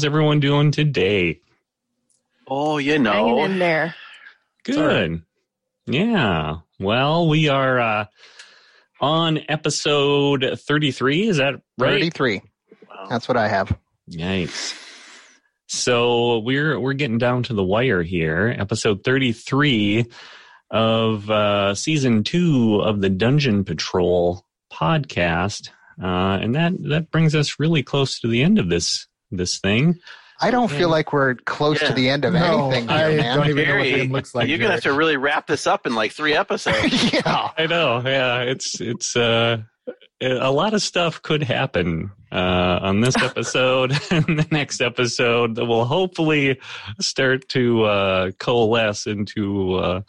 how's everyone doing today? Oh, you know, Hanging know. in there. Good. Yeah. Well, we are uh, on episode 33. Is that right? 33. Wow. That's what I have. Yikes. So we're we're getting down to the wire here. Episode 33 of uh, season two of the Dungeon Patrol podcast. Uh, and that that brings us really close to the end of this this thing. I don't Yeah. feel like we're close Yeah. to the end of No, anything here, I man. don't even know what Gary, it looks like. You're gonna have to really wrap this up in like three episodes. yeah. I know. Yeah, it's it's uh, a lot of stuff could happen uh, on this episode and the next episode that will hopefully start to uh, coalesce into uh,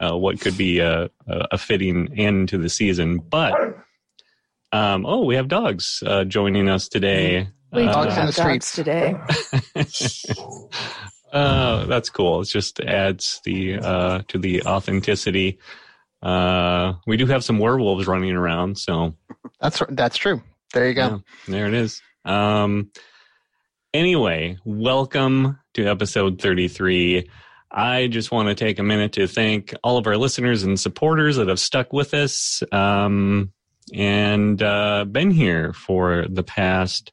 uh, what could be a, a a fitting end to the season. But um, oh, we have dogs uh, joining us today. We do Uh, Dogs in the streets. dogs today. uh, that's cool. It just adds the uh, to the authenticity. Uh, we do have some werewolves running around, so That's that's true. There you go. yeah, there it is. Um, anyway, welcome to episode 33. I just want to take a minute to thank all of our listeners and supporters that have stuck with us um, and uh, been here for the past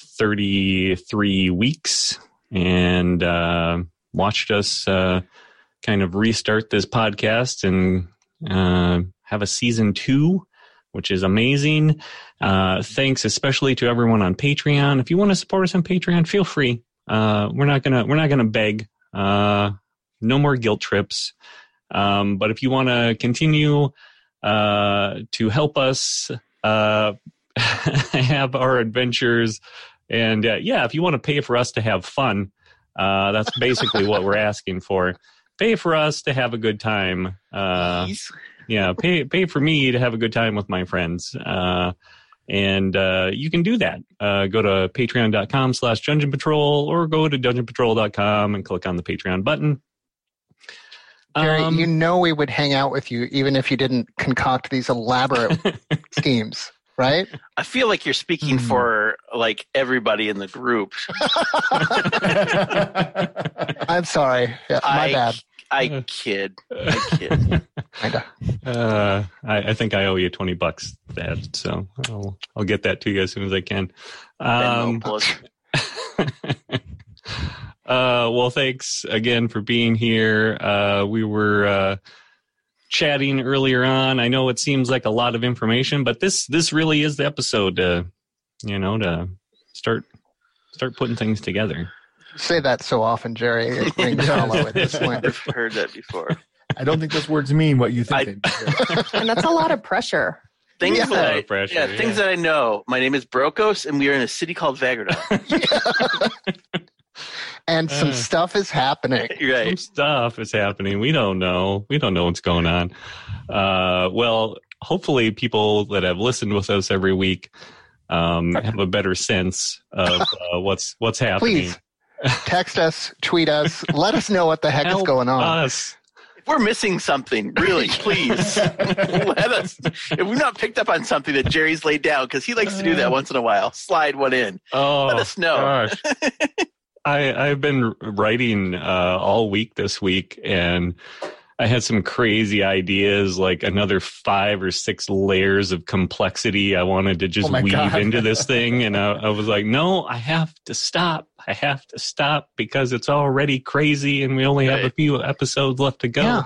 33 weeks and uh, watched us uh, kind of restart this podcast and uh, have a season two, which is amazing. Uh, thanks especially to everyone on Patreon. If you want to support us on Patreon, feel free. Uh, we're not gonna we're not gonna beg. Uh, no more guilt trips. Um, but if you want to continue to help us have our adventures, and uh, yeah, if you want to pay for us to have fun, uh, that's basically what we're asking for. Pay for us to have a good time. Uh, yeah pay pay for me to have a good time with my friends uh and uh you can do that uh go to patreon.com slash dungeon patrol or go to dungeonpatrol.com and click on the patreon button Gary, Um, you know we would hang out with you even if you didn't concoct these elaborate schemes, right? I feel like you're speaking Hmm. for like everybody in the group. I'm sorry. Yeah, my I, bad. I kid. I kid. Kinda. uh I, I think i owe you 20 bucks for that so i'll i'll get that to you as soon as i can um Venmo uh, well, thanks again for being here. Uh, we were uh, chatting earlier on. I know it seems like a lot of information, but this this really is the episode to, you know, to start start putting things together. You say that so often, Jerry. It rings hollow at this point. I've heard that before. I don't think those words mean what you think. they do. and that's a lot of pressure. Things Yeah. that I, Pressure, yeah, yeah. things that I know. My name is Brokos, and we are in a city called Vagardon. And some Uh. stuff is happening. You're Some stuff is happening. We don't know. We don't know what's going on. Uh, well, hopefully, people that have listened with us every week um, have a better sense of uh, what's what's happening. Please text us, tweet us, let us know what the heck is going on. Us. If we're missing something, really, please let us. If we've not picked up on something that Jerry's laid down, because he likes to do that once in a while, slide one in. Oh, Let us know. Gosh. I I've been writing uh, all week this week, and I had some crazy ideas, like another five or six layers of complexity I wanted to just Oh weave into this thing, and I, I was like, no, I have to stop. I have to stop because it's already crazy, and we only have a few episodes left to go. Yeah.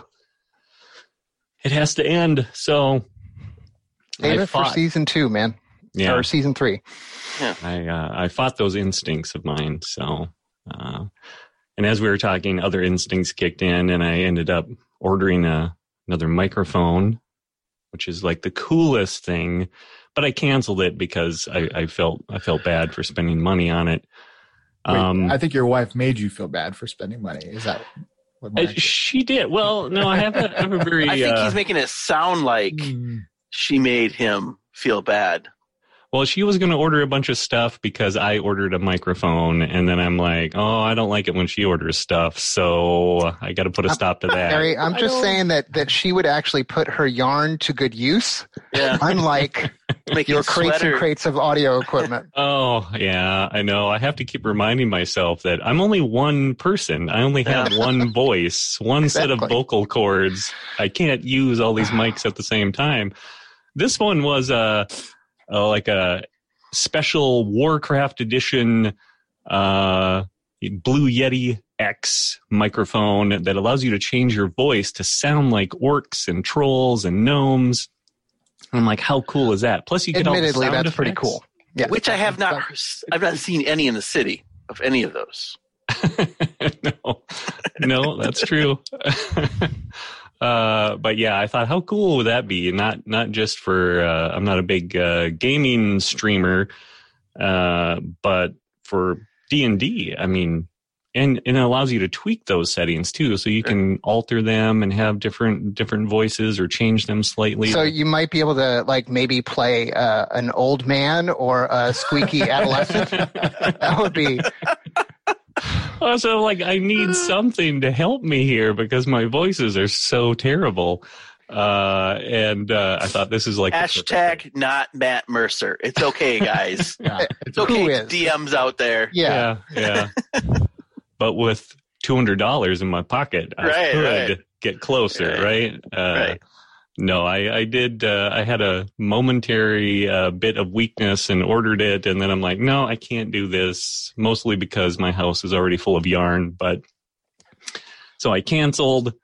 It has to end. So Save I it for season two, man. Yeah. Or season three. I uh, I fought those instincts of mine. So, uh, and as we were talking, other instincts kicked in, and I ended up ordering a, another microphone, which is like the coolest thing. But I canceled it because I, I felt I felt bad for spending money on it. Wait, Um, I think your wife made you feel bad for spending money. Is that what she did well. No, I have a, I have a very I think uh, he's making it sound like Hmm. she made him feel bad. Well, she was going to order a bunch of stuff because I ordered a microphone, and then I'm like, oh, I don't like it when she orders stuff, so I got to put a stop to that. Harry, I'm just saying that that she would actually put her yarn to good use, Yeah. unlike Making your crates sweater. and crates of audio equipment. Oh, yeah, I know. I have to keep reminding myself that I'm only one person. I only have one voice, one set of vocal cords. I can't use all these mics at the same time. This one was a, a like a special Warcraft edition uh, Blue Yeti X microphone that allows you to change your voice to sound like orcs and trolls and gnomes. I'm like, how cool is that? Plus, you get all the Admittedly, sound that's pretty cool. Yeah. Which I have not. I've not seen any in the city of any of those. no, no, that's true. uh, but yeah, I thought, how cool would that be? Not not just for uh, I'm not a big uh, gaming streamer, uh, but for D and D. I mean, and and it allows you to tweak those settings too, so you can alter them and have different different voices or change them slightly. So you might be able to like maybe play uh, an old man or a squeaky adolescent. that would be Also, like, I need something to help me here because my voices are so terrible. Uh, and uh, I thought this is like the. Hashtag not Matt Mercer. It's okay, guys. Yeah. It's okay, Who is? DMs out there. yeah. yeah, yeah. but with two hundred dollars in my pocket, I Right, could right. get closer, right? Uh, Right. No, I, I did. Uh, I had a momentary uh, bit of weakness and ordered it, and then I'm like, no, I can't do this. Mostly because my house is already full of yarn, but so I canceled,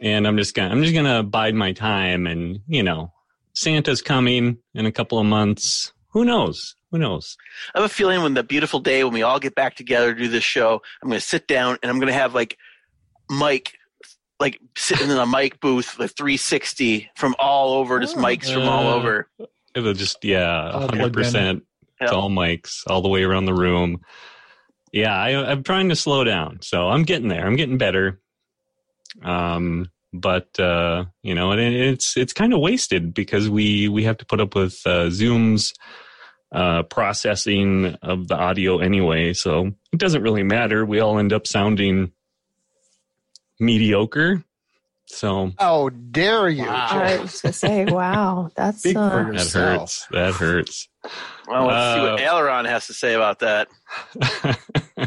and I'm just gonna I'm just gonna bide my time, and you know, Santa's coming in a couple of months. Who knows? Who knows? I have a feeling when the beautiful day when we all get back together to do this show, I'm going to sit down and I'm going to have like Mike, like sitting in a mic booth, like 360 from all over, just Oh. mics from all over. It'll just yeah, hundred percent. It's all mics all the way around the room. Yeah, I, I'm trying to slow down, so I'm getting there. I'm getting better. Um, but uh, you know, and it, it's it's kind of wasted because we we have to put up with uh, Zoom's uh, processing of the audio anyway. So it doesn't really matter. We all end up sounding mediocre. So How dare you? Wow. I was gonna say, wow, that's Speak uh, that hurts. That hurts. Well, let's see Uh, what Aileron has to say about that.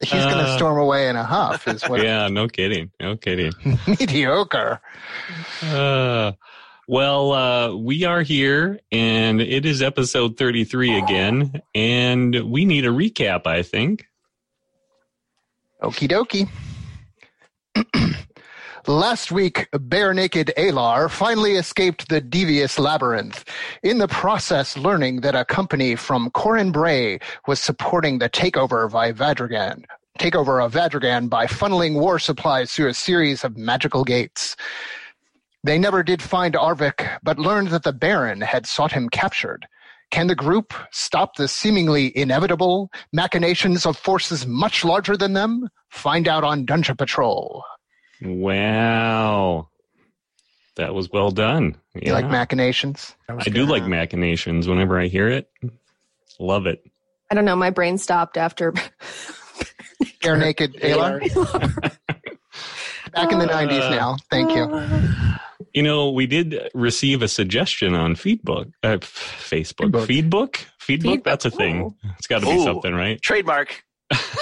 He's going to Uh, storm away in a huff. Is what yeah, no kidding. No kidding. mediocre. Uh, well, uh, we are here, and it is episode 33 again, and we need a recap, I think. Okie dokie. Last week, bare naked Alar finally escaped the devious labyrinth, in the process learning that a company from Corin Bray was supporting the takeover by Vadragan. Takeover of Vadragan by funneling war supplies through a series of magical gates. They never did find Arvik, but learned that the Baron had sought him captured. Can the group stop the seemingly inevitable machinations of forces much larger than them? Find out on Dungeon Patrol. Wow. That was well done. You like machinations? I do like machinations whenever I hear it. Love it. I don't know. My brain stopped after. Bare naked Alar? Back in the 90s now. Thank you. Uh, You know, we did receive a suggestion on Feedbook, uh, Facebook, Feedbook, Feedbook. Feedbook, That's a thing. oh. It's got to be Oh. something, right? Trademark.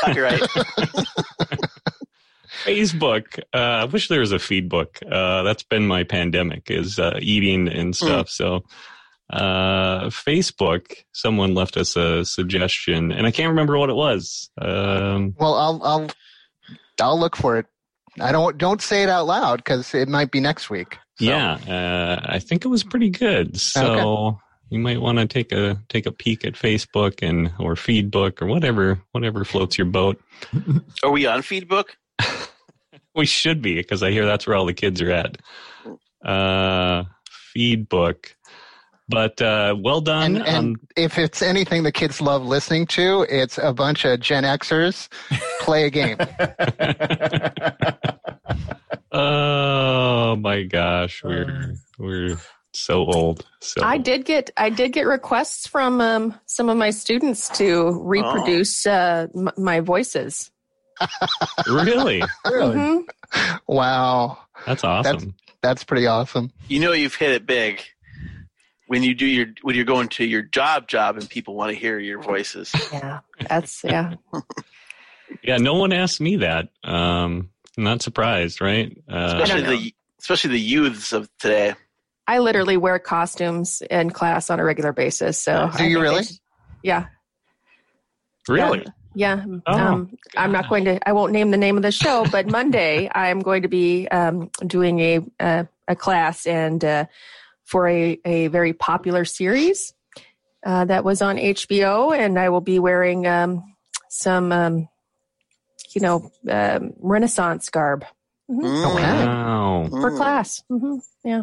Copyright. Facebook. Uh, I wish there was a Feedbook. Uh, that's been my pandemic is uh, eating and stuff. So, uh, Facebook. Someone left us a suggestion, and I can't remember what it was. Um, Well, I'll I'll I'll look for it. I don't don't say it out loud because it might be next week. So, Yeah, uh, I think it was pretty good. So you might want to take a take a peek at Facebook and or Feedbook or whatever whatever floats your boat. Are we on Feedbook? We should be because I hear that's where all the kids are at. Uh, Feedbook, but uh, well done. And, and on- if it's anything the kids love listening to, it's a bunch of Gen Xers play a game. oh my gosh, we're we're So old. So I did get I did get requests from um, some of my students to reproduce uh, m- my voices. really. Really? Mhm. Wow. That's awesome. That's pretty awesome. You know you've hit it big when you do your when you're going to your job job and people want to hear your voices. Yeah, that's yeah. yeah, no one asked me that. Um, not surprised, right? Uh, Especially the especially the youths of today. I literally wear costumes in class on a regular basis. So Do I you really? should- yeah. really? Yeah. Oh, um, I'm not going to. I won't name the name of the show, but Monday I'm going to be um, doing a a, a class and uh, for a a very popular series uh, that was on HBO, and I will be wearing um, some um, you know um, Renaissance garb Mhm. Mm. Okay. Wow. for Mm. class. hmm Yeah,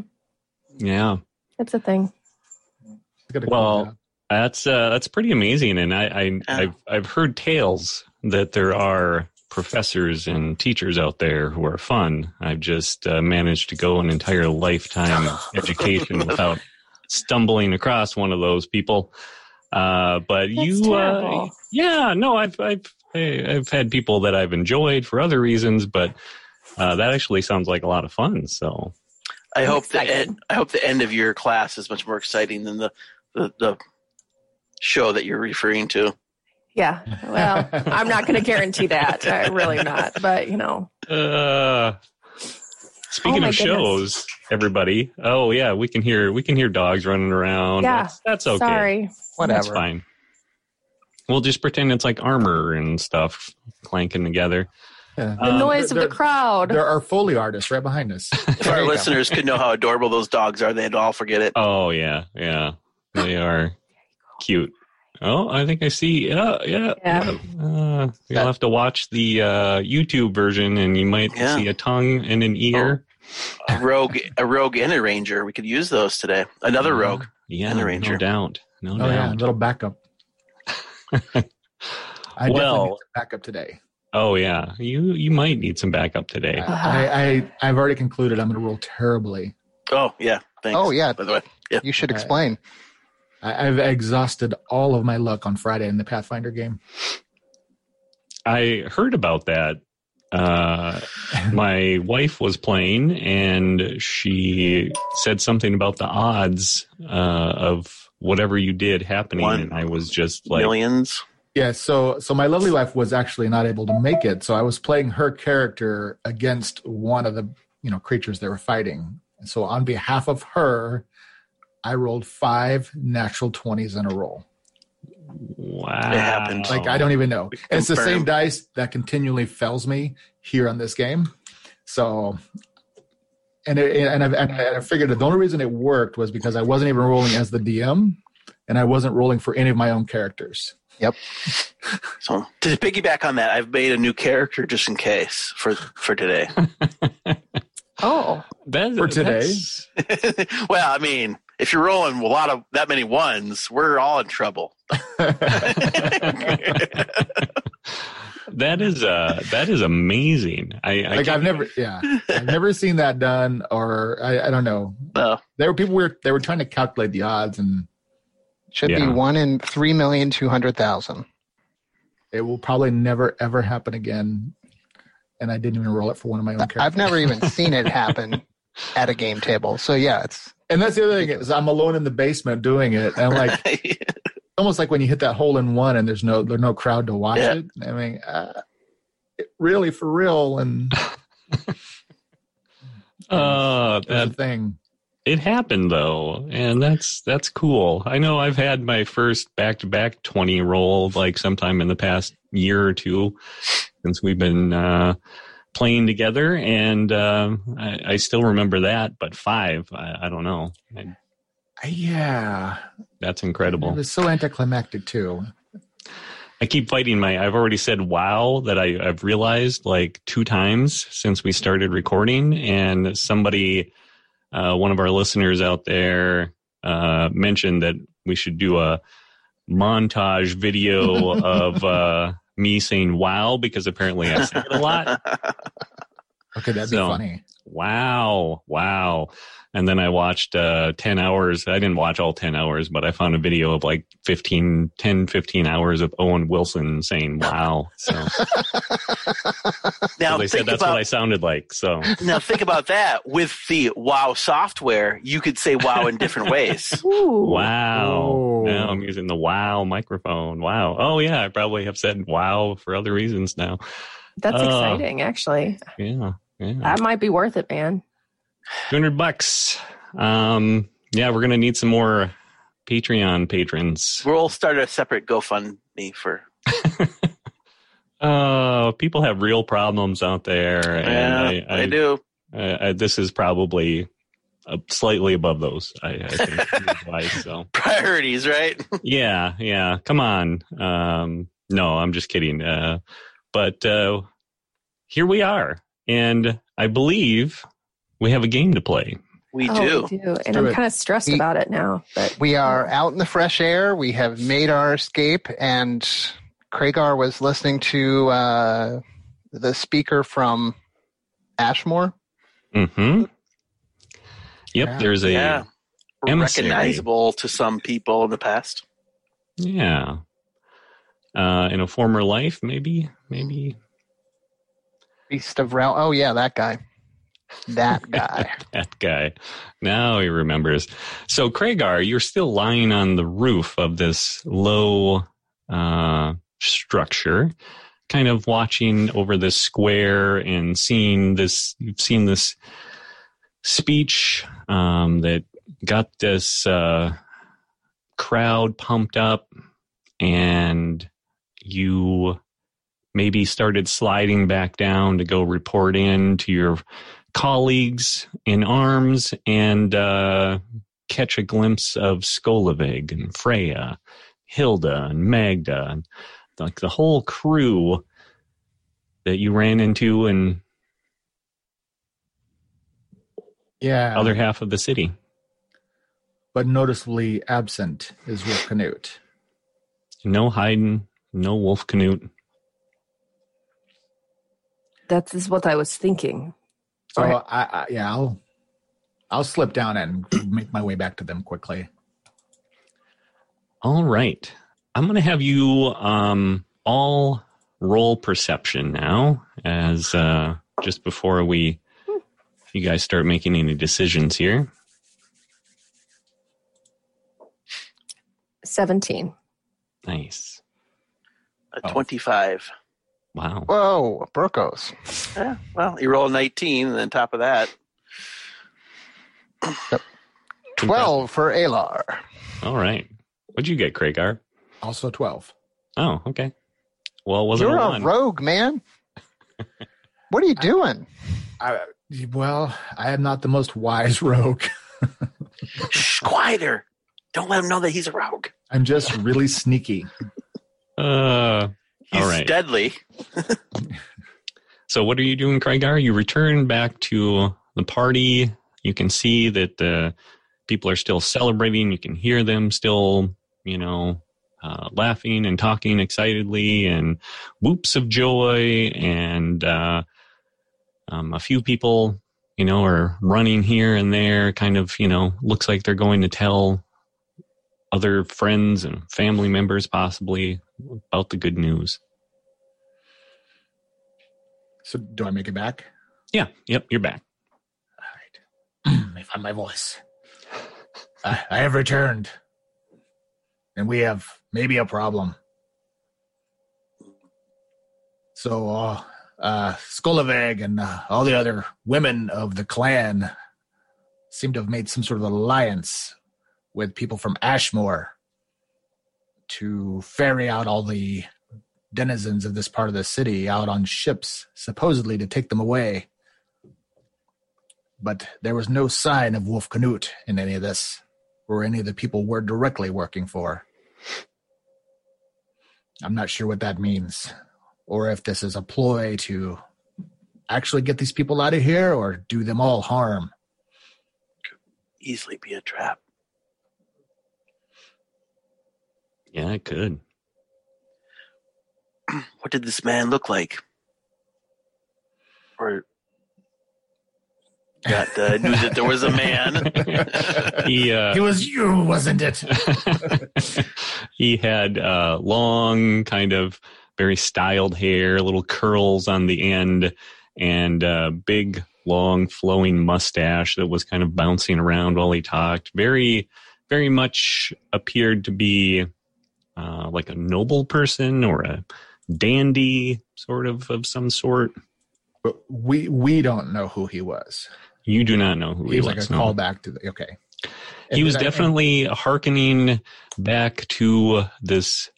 Yeah. that's a thing. Got a cool Well, job. That's uh, that's pretty amazing, and I, I I've I've heard tales that there are professors and teachers out there who are fun. I've just uh, managed to go an entire lifetime education without stumbling across one of those people. Uh, but That's you, uh, yeah, no, I've I've I've had people that I've enjoyed for other reasons, but uh, that actually sounds like a lot of fun. So I I'm hope the excited. end, I hope the end of your class is much more exciting than the the, the show that you're referring to. Yeah. Well, I'm not going to guarantee that. I'm really not. But you know, Uh, speaking Oh my of goodness. shows, everybody. Oh yeah, we can hear we can hear dogs running around. Yeah, that's, that's okay. sorry. whatever. that's fine. We'll just pretend it's like armor and stuff clanking together. Yeah. The Um, noise of the crowd. There are Foley artists right behind us. If our listeners could know how adorable those dogs are, they'd all forget it. Oh yeah, yeah, they are cute. Oh, I think I see. Yeah, yeah. Yeah. yeah. Uh, you'll have to watch the uh, YouTube version, and you might Yeah. see a tongue and an ear. A rogue, a rogue, and a ranger. We could use those today. Another rogue. Yeah, And a ranger. no doubt. No Oh yeah, a little backup. I Well- definitely need some backup today. Oh yeah, you you might need some backup today. I, I I've already concluded I'm going to roll terribly. Oh yeah, thanks. Oh, yeah. By the way, yeah. You should All right. explain. I, I've exhausted all of my luck on Friday in the Pathfinder game. I heard about that. Uh, my wife was playing, and she said something about the odds uh, of whatever you did happening, One. and I was just like, Millions. Yeah, so so my lovely wife was actually not able to make it, so I was playing her character against one of the you know creatures they were fighting. And so on behalf of her, I rolled five natural twenties in a roll. "Wow!" It happened. Like I don't even know. And it's the same dice that continually fails me here on this game. So, and it, and I, and I figured that the only reason it worked was because I wasn't even rolling as the DM, and I wasn't rolling for any of my own characters. Yep. So to piggyback on that, I've made a new character just in case for for today. oh, That- For today? well, I mean, if you're rolling a lot of that many ones, we're all in trouble. that is uh that is amazing. I, I like I've never, yeah, I've never seen that done, or I, I don't know. No. There were people were they were trying to calculate the odds, and Should Yeah. be one in three million two hundred thousand. it will probably never ever happen again. And I didn't even roll it for one of my own characters. I've never even seen it happen at a game table. So yeah, it's And that's the other thing is I'm alone in the basement doing it, and I'm like almost like when you hit that hole in one and there's no there's no crowd to watch Yeah. it. I mean, uh, it really for real, and uh, that thing. it happened though, and that's that's cool. I know I've had my first back to back twenty roll like sometime in the past year or two since we've been uh, playing together, and uh, I, I still remember that. But five, I, I don't know. I, Yeah, that's it incredible. was so anticlimactic too. I keep fighting my. I've already said wow that I, I've realized like two times since we started recording, and somebody, uh, one of our listeners out there, uh, mentioned that we should do a montage video of uh, me saying wow because apparently I say it a lot. Okay, that'd So- be funny. Wow, wow. And then I watched uh, 10 hours. I didn't watch all 10 hours, but I found a video of like 15, 10, 15 hours of Owen Wilson saying wow. So, Now they said that's about what I sounded like. So, now think about that. With the Wow software, you could say Wow in different ways. Ooh. wow. Oh. Now I'm using the wow microphone. Wow. Oh, yeah. I probably have said wow for other reasons now. That's Oh. exciting, actually. Yeah. Yeah. That might be worth it, man. 200 bucks. Um, yeah, we're going to need some more Patreon patrons. We'll start a separate GoFundMe for. Uh, people have real problems out there. And Yeah, I, I, do. Uh, I, this is probably uh, slightly above those. I, I think. advice, so Priorities, right? yeah, yeah. Come on. Um, no, I'm just kidding. Uh, but uh, here we are, and I believe we have a game to play. We oh, do. we do. And do I'm it. kind of stressed We- about it now. But We are out in the fresh air. We have made our escape, and Kragar was listening to uh, the speaker from Ashmore. Mm-hmm. Yep. Yeah. There's a Yeah. Recognizable to some people in the past. Yeah. Uh, in a former life, maybe, maybe Beast of Rel. Oh yeah, that guy. That guy. that guy. Now he remembers. So, Kragar, you're still lying on the roof of this low uh, structure, kind of watching over this square and seeing this. You've seen this speech um, that got this uh, crowd pumped up, and you maybe started sliding back down to go report in to your colleagues in arms and uh, catch a glimpse of Skolavig and Freya, Hilda and Magda, and like the whole crew that you ran into in Yeah. other half of the city. but noticeably absent is Wolf Canute. No hiding, no Wolf Canute. that is what I was thinking. So I, I yeah, I'll I'll slip down and make my way back to them quickly. All right. I'm going to have you um, all roll perception now, as uh, just before we, you guys start making any decisions here. 17. Nice. A Oh. 25. Wow. Whoa, Brokos. Yeah, well, you roll 19, and then top of that, Twelve for Alar. All right. What'd you get, Kragar? Also twelve. Oh, okay. Well, it wasn't You're a a one. rogue, man. What are you doing? I, well, I am not the most wise rogue. shh, quieter. Don't let him know that he's a rogue. I'm just really sneaky. Uh, He's all right. deadly. So, what are you doing, Kragar? You return back to the party. You can see that the people are still celebrating. You can hear them still, you know, uh, laughing and talking excitedly and whoops of joy. And uh, um, a few people, you know, are running here and there, kind of, you know, looks like they're going to tell other friends and family members possibly about the good news. So do I make it back? Yeah, yep, you're back. All right. Me find my voice. I, I have returned. And we have maybe a problem. So, uh, uh, Skolaveg and uh, all the other women of the clan seem to have made some sort of alliance with people from Ashmore to ferry out all the denizens of this part of the city out on ships, supposedly to take them away but there was no sign of Wolf Canute in any of this, or any of the people we're directly working for. I'm not sure what that means, or if this is a ploy to actually get these people out of here or do them all harm. Could easily be a trap. Yeah, it could. What did this man look like? Or got uh, knew that there was a man. he uh, It was you, wasn't it? he had uh, long, kind of very styled hair, little curls on the end, and uh, big, long, flowing mustache that was kind of bouncing around while he talked. Very, very much appeared to be uh, like a noble person or a dandy, sort of of some sort. But we we don't know who he was. You do not know who He he, was like a no. callback to the okay. he was And- definitely hearkening back to this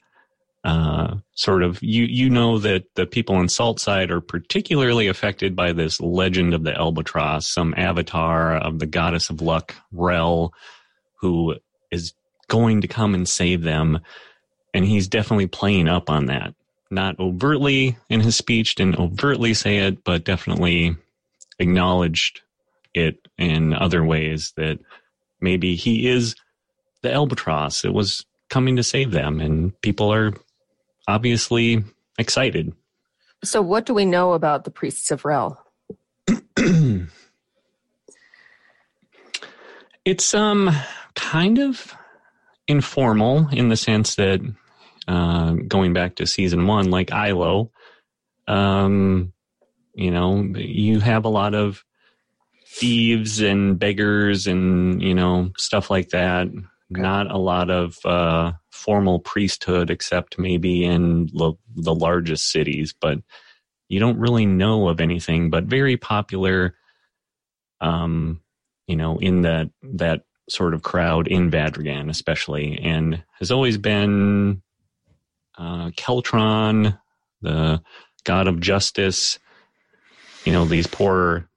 uh, sort of you you know that the people in Saltside are particularly affected by this legend of the albatross, some avatar of the goddess of luck, Rel, who is going to come and save them, and he's definitely playing up on that. Not overtly in his speech, didn't overtly say it, but definitely acknowledged it in other ways that maybe he is the albatross that was coming to save them and people are obviously excited So, what do we know about the priests of Rel? it's um kind of informal in the sense that uh, going back to season one like ilo um you know you have a lot of thieves and beggars and you know stuff like that. Not a lot of uh, formal priesthood except maybe in the, the largest cities but you don't really know of anything but very popular um you know in that that sort of crowd in Vadrigan especially and has always been uh Keltron the god of justice you know these poor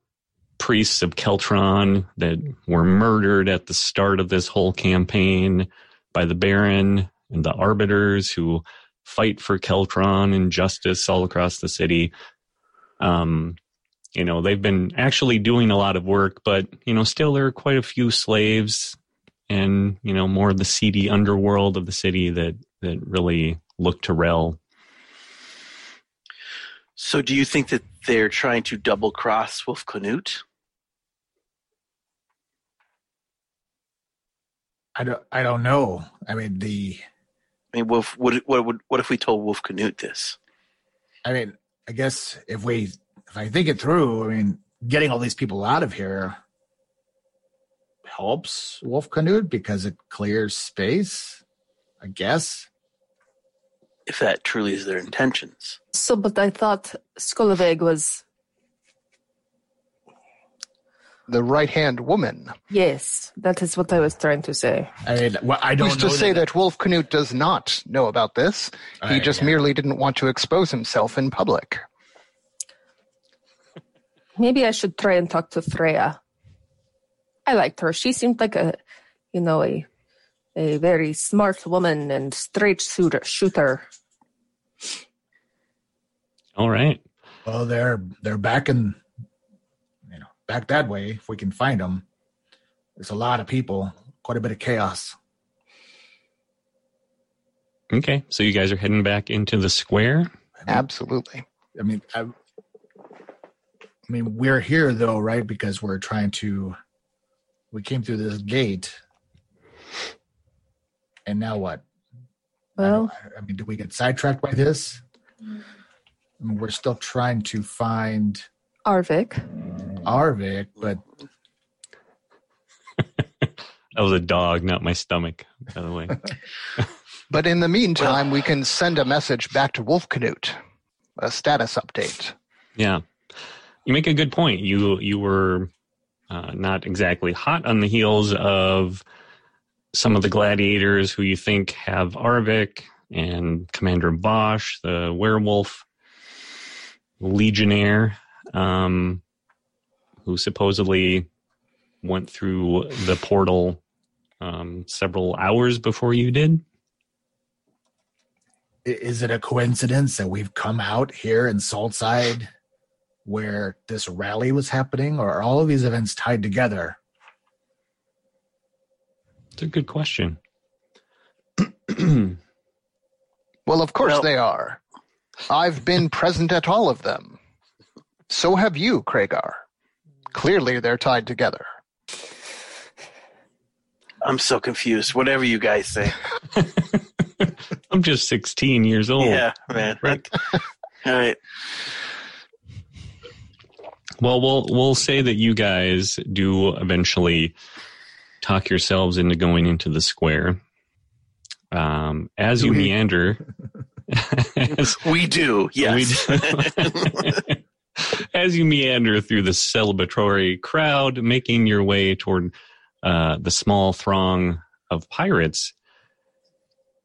priests of Keltron that were murdered at the start of this whole campaign by the Baron and the arbiters who fight for Keltron and justice all across the city. Um, you know, they've been actually doing a lot of work, but, you know, still there are quite a few slaves and, you know, more of the seedy underworld of the city that, that really look to Rel. So, do you think that they're trying to double cross Wolf Canute? I don't I don't know. I mean the I mean, Wolf, what, what, what, what if we told Wolf Canute this? I mean I guess if we if I think it through, I mean getting all these people out of here helps Wolf Canute because it clears space. I guess. If that truly is their intentions. So, but I thought Skolaveg was The right hand woman. yes. That is what I was trying to say. I mean, well, I don't Who's to know say that Wolf Canute does not know about this? He I- just yeah. merely didn't want to expose himself in public. Maybe I should try and talk to Freya. I liked her. She seemed like a, you know, a a very smart woman and straight shooter. Shooter. All right. Well, they're they're back in, you know, back that way. If we can find them, there's a lot of people, quite a bit of chaos. Okay. So you guys are heading back into the square. Absolutely. I mean, I, I mean, we're here though, right? Because we're trying to. We came through this gate, and now what? I Well, I mean, do we get sidetracked by this? I mean, we're still trying to find Arvik. Arvik, but That was a dog, not my stomach, by the way. But in the meantime, we can send a message back to Wolf Canute, a status update. Yeah, you make a good point. You you were uh, not exactly hot on the heels of some of the gladiators who you think have Arvik and Commander Bosch, the werewolf legionnaire, um, who supposedly went through the portal um, several hours before you did. is it a coincidence that we've come out here in Saltside where this rally was happening, or are all of these events tied together? It's a good question. Well, of course Well- they are. I've been present at all of them. So have you, Kragar. Clearly, they're tied together. I'm so confused. Whatever you guys say. I'm just 16 years old. Yeah, man. Right. All right. Well, we'll we'll say that you guys do eventually talk yourselves into going into the square. Um, as you meander, as, We do. Yes. we do- as you meander through the celebratory crowd, making your way toward uh, the small throng of pirates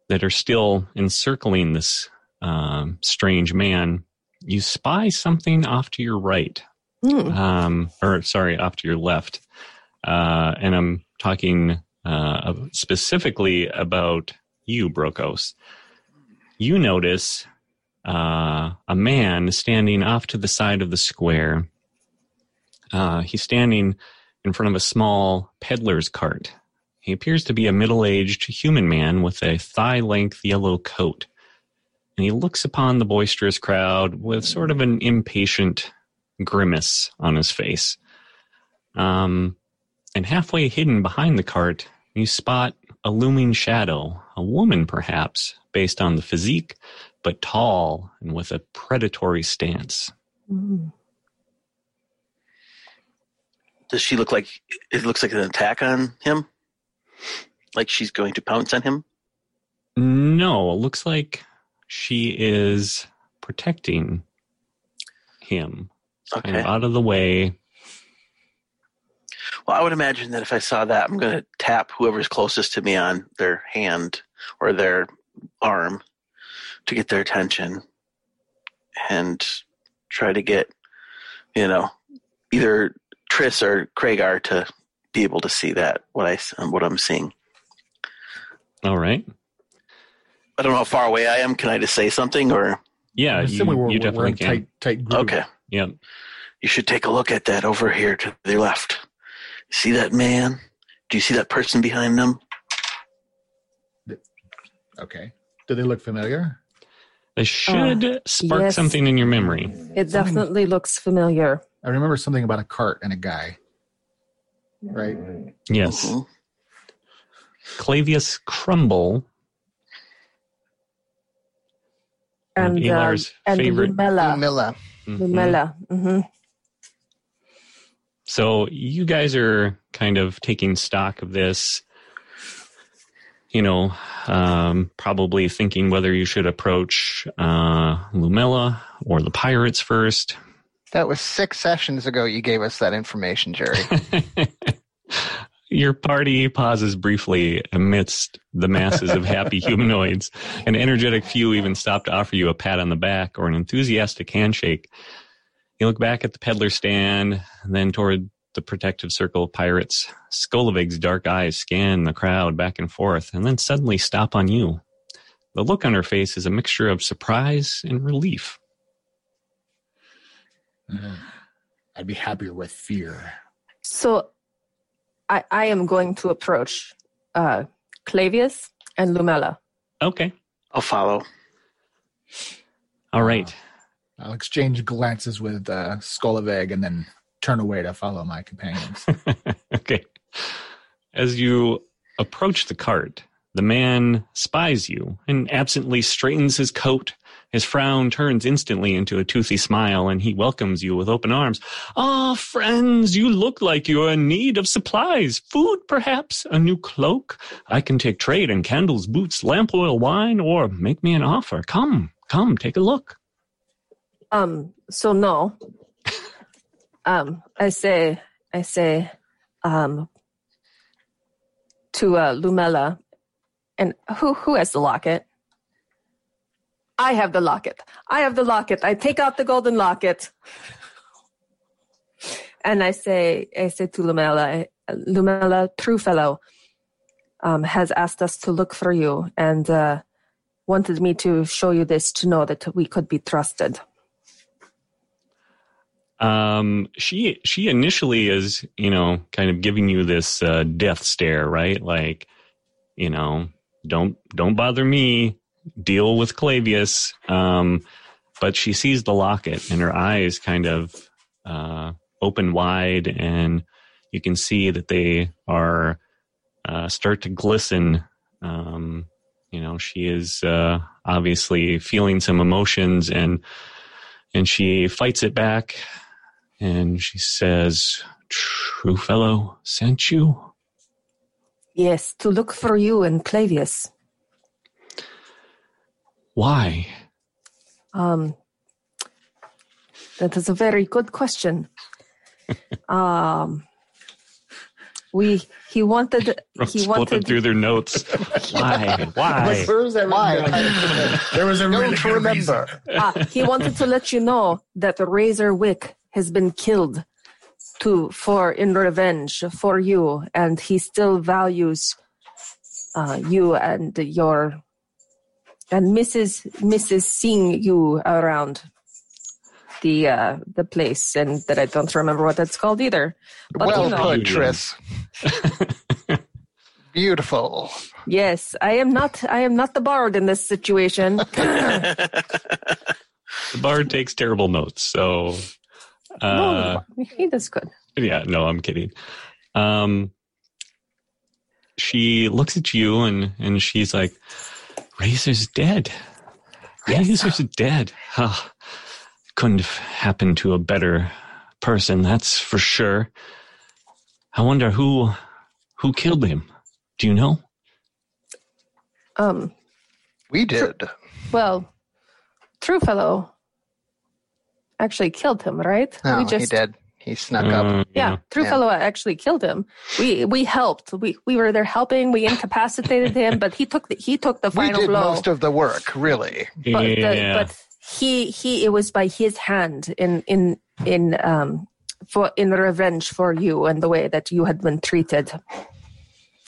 that are still encircling this um, strange man, you spy something off to your right Hmm. um, or sorry, off to your left. Uh, and I'm talking uh, specifically about you, Brokos. You notice uh, a man standing off to the side of the square. Uh, he's standing in front of a small peddler's cart. He appears to be a middle aged human man with a thigh length yellow coat. And he looks upon the boisterous crowd with sort of an impatient grimace on his face. Um, and halfway hidden behind the cart, you spot a looming shadow, a woman perhaps, based on the physique, but tall and with a predatory stance. Hmm. Does she look like it looks like an attack on him? Like she's going to pounce on him? No, it looks like she is protecting him, kind Okay. of out of the way. Well, I would imagine that if I saw that, I'm going to tap whoever's closest to me on their hand or their arm to get their attention and try to get, you know, either Tris or Kragar to be able to see that what I what I'm seeing. All right. I don't know how far away I am. Can I just say something or Yeah, I'm you, assuming we're, you we're definitely in can. tight, tight group. okay? Yep. You should take a look at that over here to the left. See that man? Do you see that person behind them? Okay. Do they look familiar? They should spark yes. something in your memory. It definitely looks familiar. I remember something about a cart and a guy. Right? Yes. Mhm. Clavius Crumble, one And um, Elar's and favorite. Lumella. Milla. Mhm. Lumella. hmm So you guys are kind of taking stock of this, you know, um, probably thinking whether you should approach uh, Lumella or the pirates first. That was six sessions ago you gave us that information, Jerry. Your party pauses briefly amidst the masses of happy humanoids. An energetic few even stop to offer you a pat on the back or an enthusiastic handshake. You look back at the peddler stand, then toward the protective circle of pirates. Skolovig's dark eyes scan the crowd back and forth, and then suddenly stop on you. The look on her face is a mixture of surprise and relief. Mm. I'd be happier with fear. So I, I am going to approach uh, Clavius and Lumella. Okay. I'll follow. All right. I'll exchange glances with uh, Skoloveg and then turn away to follow my companions. okay. As you approach the cart, the man spies you and absently straightens his coat. His frown turns instantly into a toothy smile, and he welcomes you with open arms. Ah, friends, you look like you are in need of supplies. Food, perhaps? A new cloak? I can take trade in candles, boots, lamp oil, wine, or make me an offer. Come, come, take a look. Um, so no. um, I say, I say, um, to uh, Lumella, and who who has the locket? I have the locket. I have the locket. I take out the golden locket, and I say, I say to Lumella, Lumella, true fellow, um, has asked us to look for you and uh, wanted me to show you this to know that we could be trusted. um she she initially is you know kind of giving you this uh, death stare right like you know don't don't bother me deal with clavius um but she sees the locket and her eyes kind of uh open wide, and you can see that they are uh, start to glisten. Um, you know, she is uh, obviously feeling some emotions, and and she fights it back, and she says, "True fellow sent you." Yes, to look for you and Clavius. Why? Um, that is a very good question. um, we he wanted he wanted through their notes. Why? Why? Like, where's everything Why? There was a really Don't good remember. uh, he wanted to let you know that Razor Wick has been killed to for in revenge for you, and he still values uh, you and your and Mrs. Mrs. seeing you around the uh, the place, and that I don't remember what that's called either. But well you know, put, Tris. Beautiful. yes, I am not I am not the bard in this situation. The bard takes terrible notes. So, uh, no, he does good. yeah, no, I'm kidding. Um, she looks at you and and she's like, "Razor's dead. Razor's dead. Huh. Couldn't have happened to a better person, that's for sure. I wonder who who killed him. Do you know? Um, We did. Well, True Fellow actually killed him, right? No, we he did. He snuck up. Uh, Yeah, True Yeah. Fellow actually killed him. We we helped. We we were there helping. We incapacitated him, but he took the, he took the We final did blow. most of the work, really. but the, but he he it was by his hand in in in um for in revenge for you and the way that you had been treated.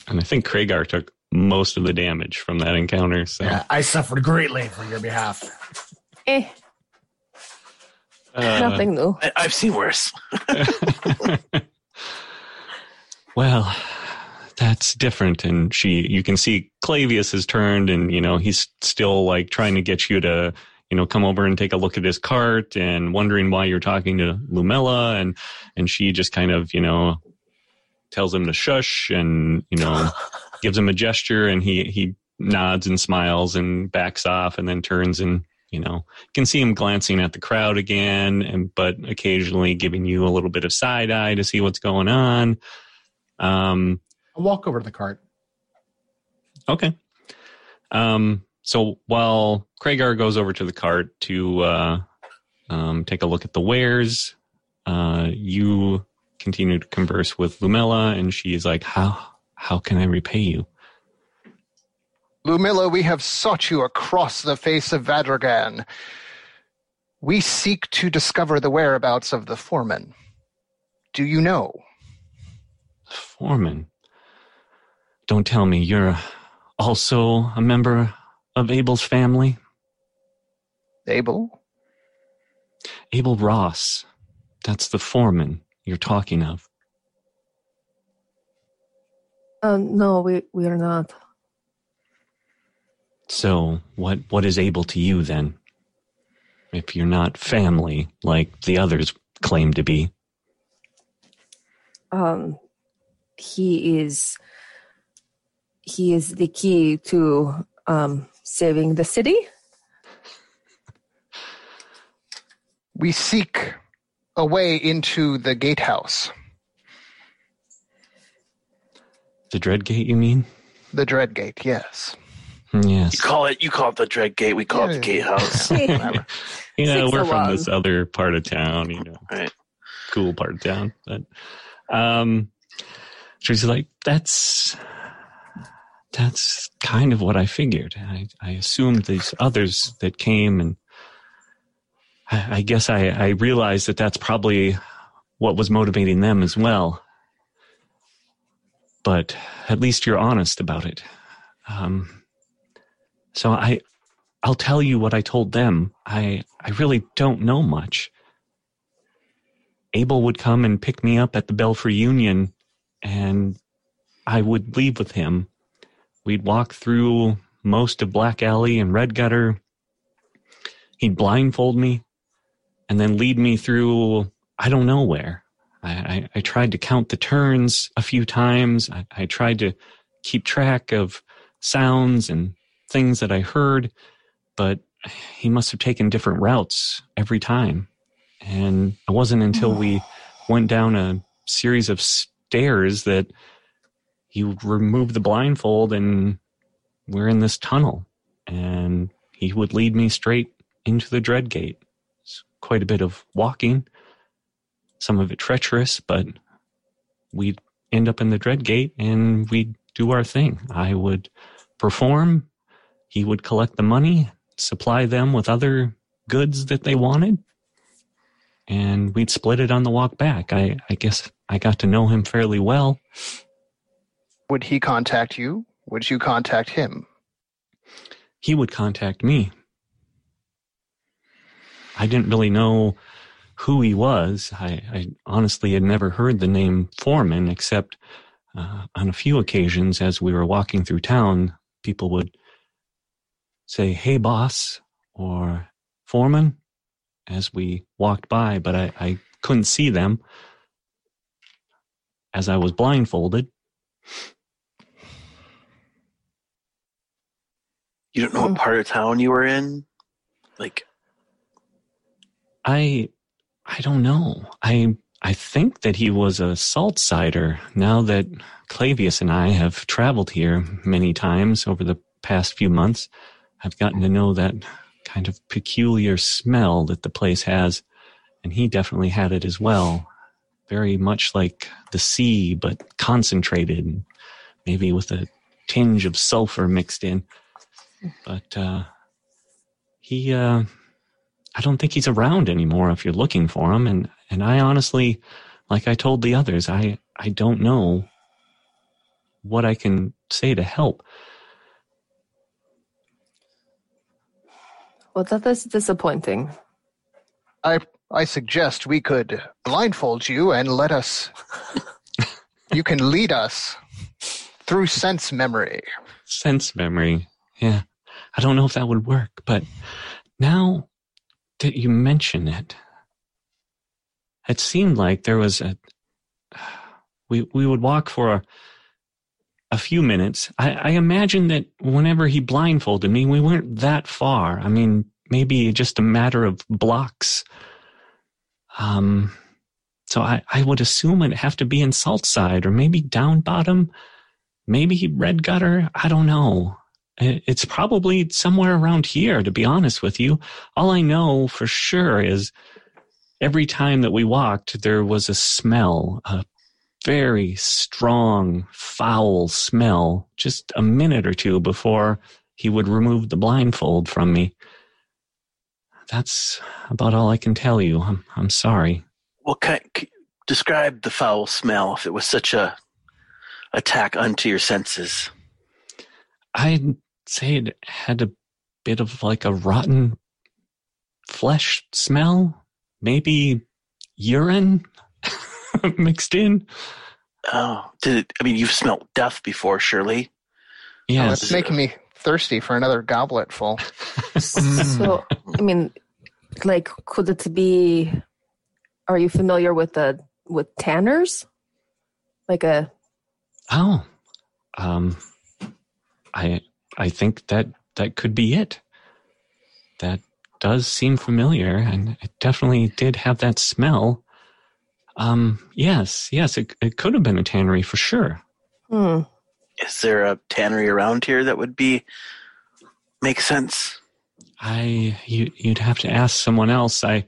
and I think Kragar took most of the damage from that encounter. So Yeah, I suffered greatly for your behalf. Eh, uh, nothing new. I, I've seen worse. well, that's different. And she, you can see Clavius has turned and, you know, he's still like trying to get you to, you know, come over and take a look at his cart and wondering why you're talking to Lumella. And, and she just kind of, you know, tells him to shush and, you know, gives him a gesture and he, he nods and smiles and backs off and then turns and, you know, you can see him glancing at the crowd again and, but occasionally giving you a little bit of side eye to see what's going on. Um, I'll walk over to the cart. Okay. Um, so while Kragar goes over to the cart to uh, um, take a look at the wares, uh, you continue to converse with Lumella, and she's like, "How how can I repay you?" Lumilla, we have sought you across the face of Vadragan. We seek to discover the whereabouts of the foreman. Do you know? The foreman, don't tell me you're also a member of Abel's family. Abel? Abel Ross, that's the foreman you're talking of. Uh, no, we we are not. So, what what is Abel to you then? If you're not family like the others claim to be. Um, he is he is the key to um saving the city. We seek a way into the gatehouse, The dread gate you mean? the Dread Gate, yes. Yes. You call it you call it the Dread Gate. We call it the Gatehouse. You know, Six we're from this other part of town, you know, Right. cool part of town. But um she's like, that's that's kind of what I figured. I, I assumed these others that came and I, I guess I, I realized that that's probably what was motivating them as well. But at least you're honest about it. Um, so I, I'll tell you what I told them. I, I really don't know much. Abel would come and pick me up at the Belfry Union, and I would leave with him. We'd walk through most of Black Alley and Red Gutter. He'd blindfold me and then lead me through I don't know where. I, I, I tried to count the turns a few times. I, I tried to keep track of sounds and things that I heard, but he must have taken different routes every time. And it wasn't until we went down a series of stairs that he removed the blindfold and we're in this tunnel. And he would lead me straight into the dread gate. It's quite a bit of walking, some of it treacherous, but we'd end up in the dread gate and we'd do our thing. I would perform, he would collect the money, supply them with other goods that they wanted, and we'd split it on the walk back. I, I guess I got to know him fairly well. Would he contact you? Would you contact him? He would contact me. I didn't really know who he was. I, I honestly had never heard the name Foreman except uh, on a few occasions as we were walking through town, people would say, Hey, boss, or Foreman, as we walked by, but I, I couldn't see them as I was blindfolded. You don't know what part of town you were in? Like, I I don't know. I I think that he was a Saltsider. Now that Clavius and I have traveled here many times over the past few months, I've gotten to know that kind of peculiar smell that the place has, and he definitely had it as well. Very much like the sea, but concentrated, and maybe with a tinge of sulfur mixed in. But uh, he, uh, I don't think he's around anymore if you're looking for him. And, and I honestly, like I told the others, I, I don't know what I can say to help. Well, that is disappointing. I I suggest we could blindfold you and let us. you can lead us through sense memory. Sense memory. Yeah. I don't know if that would work, but now that you mention it, it seemed like there was a. We we would walk for a, few minutes. I, I imagine that whenever he blindfolded me, we weren't that far. I mean, maybe just a matter of blocks. Um, so I, I would assume it'd have to be in Salt Side or maybe down bottom, maybe Red Gutter. I don't know. It's probably somewhere around here, to be honest with you. All I know for sure is every time that we walked, there was a smell, a very strong, foul smell, just a minute or two before he would remove the blindfold from me. That's about all I can tell you. I'm, I'm sorry. What kind? Describe the foul smell if it was such a attack unto your senses. I'd say it had a bit of like a rotten flesh smell, maybe urine mixed in. Oh, did it? I mean, you've smelt death before, surely. Yeah, Yeah, it's making me thirsty for another goblet full. So, I mean, like, could it be? Are you familiar with the with tanners? Like a Oh, um, I I think that that could be it. That does seem familiar, and it definitely did have that smell. Um, yes, yes, it it could have been a tannery for sure. hmm, Is there a tannery around here that would be make sense? I you you'd have to ask someone else. I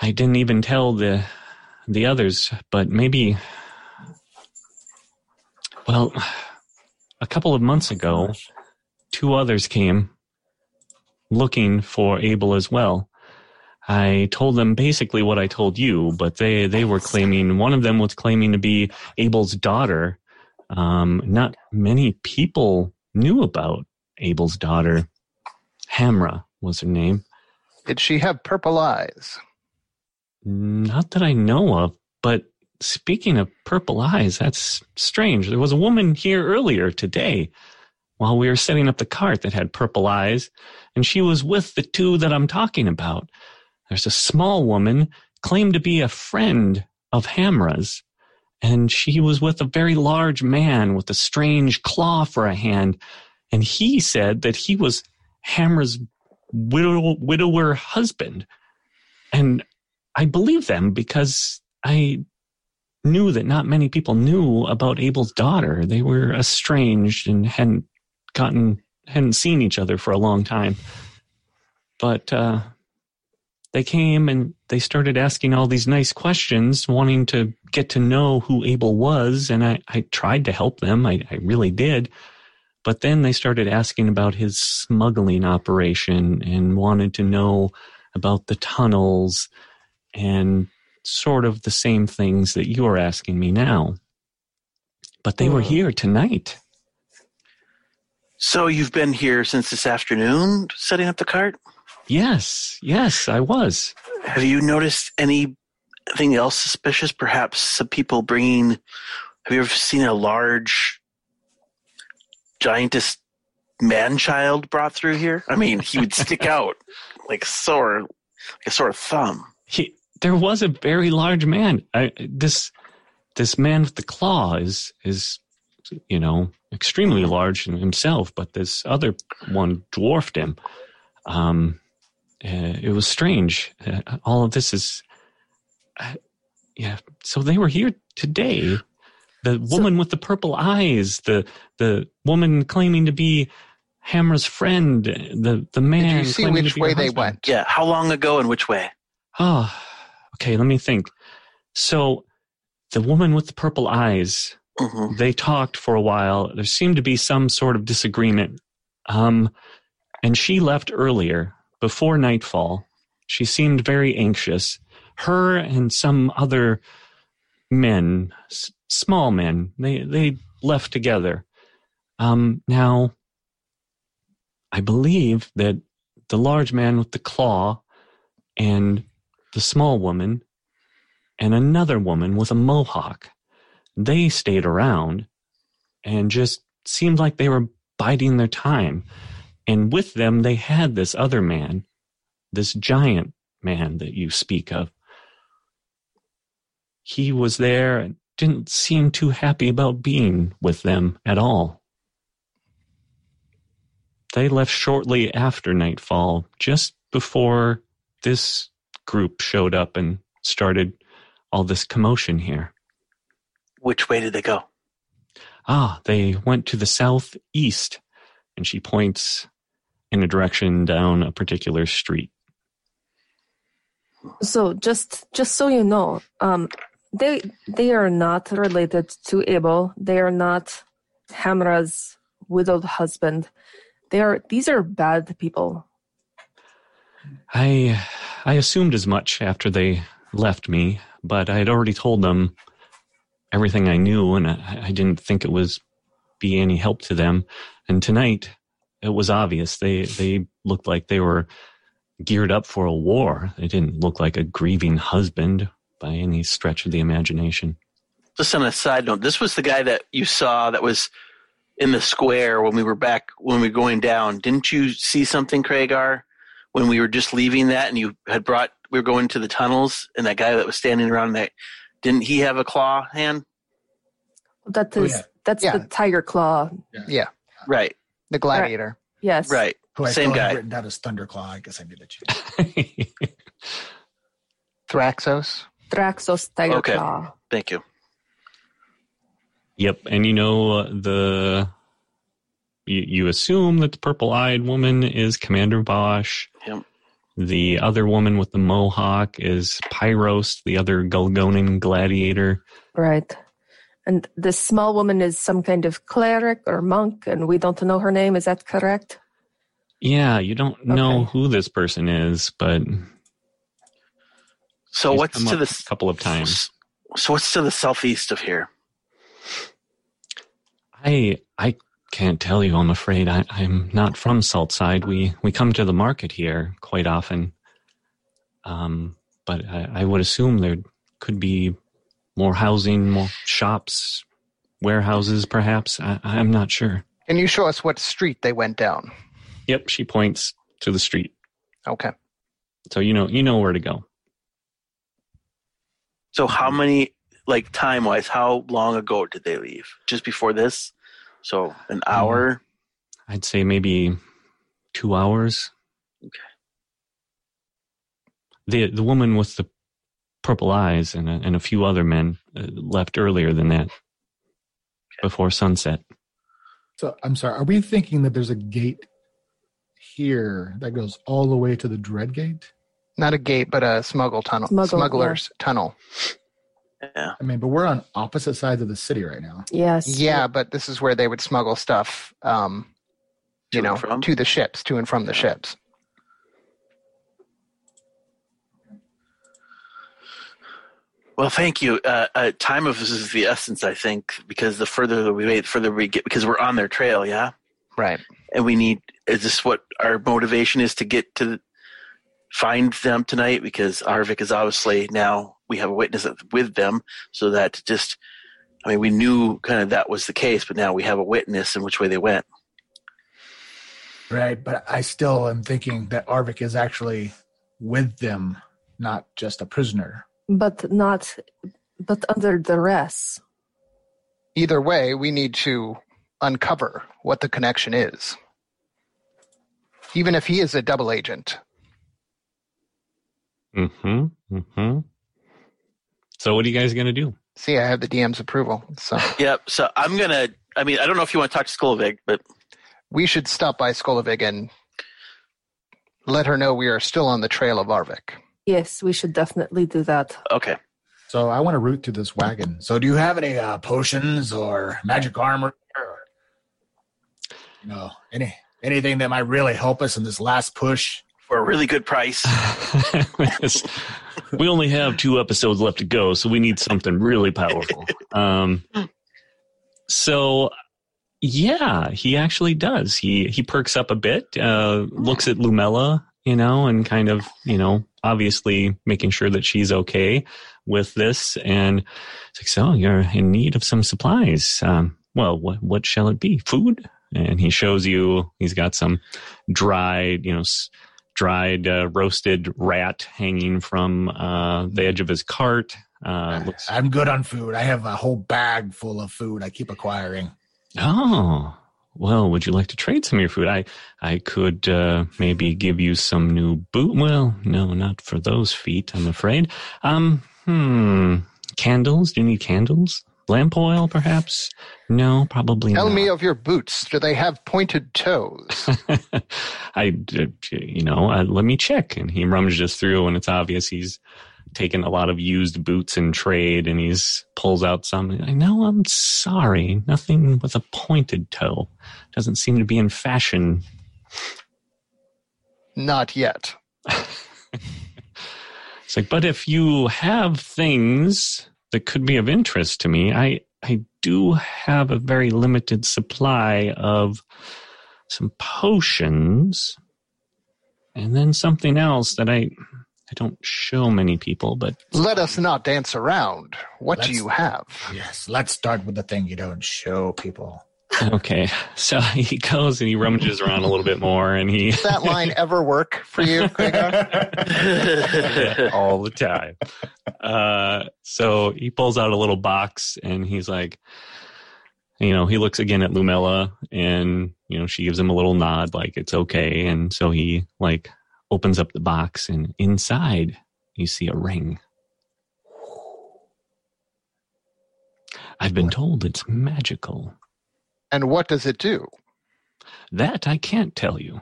I didn't even tell the the others, but maybe well, a couple of months ago, two others came looking for Abel as well. I told them basically what I told you, but they they were claiming one of them was claiming to be Abel's daughter. Um, not many people knew about Abel's daughter. Hamra was her name. Did she have purple eyes? Not that I know of, but speaking of purple eyes, that's strange. There was a woman here earlier today while we were setting up the cart that had purple eyes, and she was with the two that I'm talking about. There's a small woman claimed to be a friend of Hamra's, and she was with a very large man with a strange claw for a hand, and he said that he was Hamra's widow, widower husband, and I believe them because I knew that not many people knew about Abel's daughter. They were estranged and hadn't gotten hadn't seen each other for a long time. But uh, they came and they started asking all these nice questions, wanting to get to know who Abel was. And I, I tried to help them. I, I really did. But then they started asking about his smuggling operation and wanted to know about the tunnels and sort of the same things that you are asking me now. But they were Hmm. here tonight. So you've been here since this afternoon setting up the cart? Yes, yes, I was. Have you noticed anything else suspicious? Perhaps some people bringing. Have you ever seen a large, giantess man child brought through here? I mean, he would stick out like sore, like a sore thumb. He, there was a very large man. I, this this man with the claw is is you know extremely large in himself, but this other one dwarfed him. Um, uh, it was strange. Uh, all of this is, uh, yeah. So they were here today. The woman with the purple eyes, the the woman claiming to be Hamra's friend, the the man. Did you see which way they husband. went? Yeah. How long ago and which way? Oh, okay. Let me think. So, the woman with the purple eyes, hmm they talked for a while. There seemed to be some sort of disagreement. Um, and she left earlier, before nightfall. She seemed very anxious. Her and some other men, s- small men, they, they left together. Um, now, I believe that the large man with the claw and the small woman and another woman with a mohawk. They stayed around and just seemed like they were biding their time. And with them, they had this other man, this giant man that you speak of. He was there and didn't seem too happy about being with them at all. They left shortly after nightfall, just before this group showed up and started all this commotion here. Which way did they go? Ah, they went to the southeast, and she points in a direction down a particular street. So just just so you know, um, they they are not related to Abel. They are not Hamra's widowed husband. They are these are bad people. I I assumed as much after they left me, but I had already told them everything I knew, and I, I didn't think it was be any help to them. And tonight, it was obvious they they looked like they were geared up for a war. They didn't look like a grieving husband by any stretch of the imagination. Just on a side note, this was the guy that you saw that was in the square when we were back when we were going down. Didn't you see something, Kragar, when we were just leaving that and you had brought we were going to the tunnels and that guy that was standing around that didn't he have a claw hand? That Oh, is yeah. that's Yeah. the tiger claw. Yeah, Right, the gladiator. Yes. right. Who I Same guy. written down as Thunderclaw. I guess I knew that you. Thraxos. Draxos tiger Okay. claw. Thank you. Yep, and you know uh, the you, you assume that the purple-eyed woman is Commander Bosch. Yep. The other woman with the mohawk is Pyros, the other Gulgonin gladiator. Right. And the small woman is some kind of cleric or monk, and we don't know her name. Is that correct? Yeah, you don't know who this person is, but So she's what's come to up the couple of times. So what's to the southeast of here? I I can't tell you. I'm afraid I, I'm not from Saltside. We we come to the market here quite often, um, but I, I would assume there could be more housing, more shops, warehouses, perhaps. I, I'm not sure. Can you show us what street they went down? Yep, she points to the street, Okay. so you know you know where to go. So how many, like time wise, how long ago did they leave? Just before this? So an mm. hour? I'd say maybe two hours. Okay. The the woman with the purple eyes and a, and a few other men uh, left earlier than that, before sunset. So I'm sorry. Are we thinking that there's a gate here that goes all the way to the Dread Gate? Not a gate, but a smuggle tunnel. Smuggle, smuggler's tunnel. Yeah. I mean, but we're on opposite sides of the city right now. Yes. Yeah, but this is where they would smuggle stuff. Um, you To know, from? to the ships, to and from the ships. Well, thank you. Uh, uh, time of this is the essence, I think, because the further that we wait, the further we get, because we're on their trail, yeah? Right. And we need, is this what our motivation is to get to find them tonight? Because Arvik is obviously now, we have a witness with them, so that just, I mean, we knew kind of that was the case, but now we have a witness in which way they went. Right. But I still am thinking that Arvik is actually with them, not just a prisoner. But not, but under duress. Either way, we need to uncover what the connection is. Even if he is a double agent. Mm-hmm. Mm-hmm. So what are you guys gonna do? See, I have the DM's approval. So Yep. So I'm going to, I mean, I don't know if you want to talk to Skolovig, but we should stop by Skolovig and let her know we are still on the trail of Arvik. Yes, we should definitely do that. okay. So I want to root through this wagon. So do you have any uh, potions or magic armor? Or, you know, any anything that might really help us in this last push? For a really good price. We only have two episodes left to go, so we need something really powerful. Um, so yeah, he actually does. He he perks up a bit, uh, looks at Lumella, you know, and kind of, you know, obviously making sure that she's okay with this. And it's like, so you're in need of some supplies. Um, well, what what shall it be? Food? And he shows you. He's got some dried, you know, s- dried uh, roasted rat hanging from uh, the edge of his cart. Uh, looks, I'm good on food. I have a whole bag full of food I keep acquiring. oh, well, would you like to trade some of your food? I I could uh, maybe give you some new boot. Well, no, not for those feet, I'm afraid. Um, hmm, candles. Do you need candles? Lamp oil, perhaps? No, probably not. Tell not. me of your boots. Do they have pointed toes? I, uh, you know, uh, let me check. And he rummages through, and it's obvious he's taken a lot of used boots in trade, and he's pulls out some. I know, I'm sorry, nothing with a pointed toe doesn't seem to be in fashion. Not yet. It's like, but if you have things that could be of interest to me, I I do have a very limited supply of some potions, and then something else that I I don't show many people, but Let us not dance around. What do Let's- you have? Yes, let's start with the thing you don't show people. okay. So he goes and he rummages around a little bit more, and he Does that line ever work for you, Kragar? all the time. Uh, so he pulls out a little box and he's like, you know, he looks again at Lumella and, you know, she gives him a little nod like it's okay. And so he like opens up the box and inside you see a ring. I've been told it's magical. and what does it do? That I can't tell you.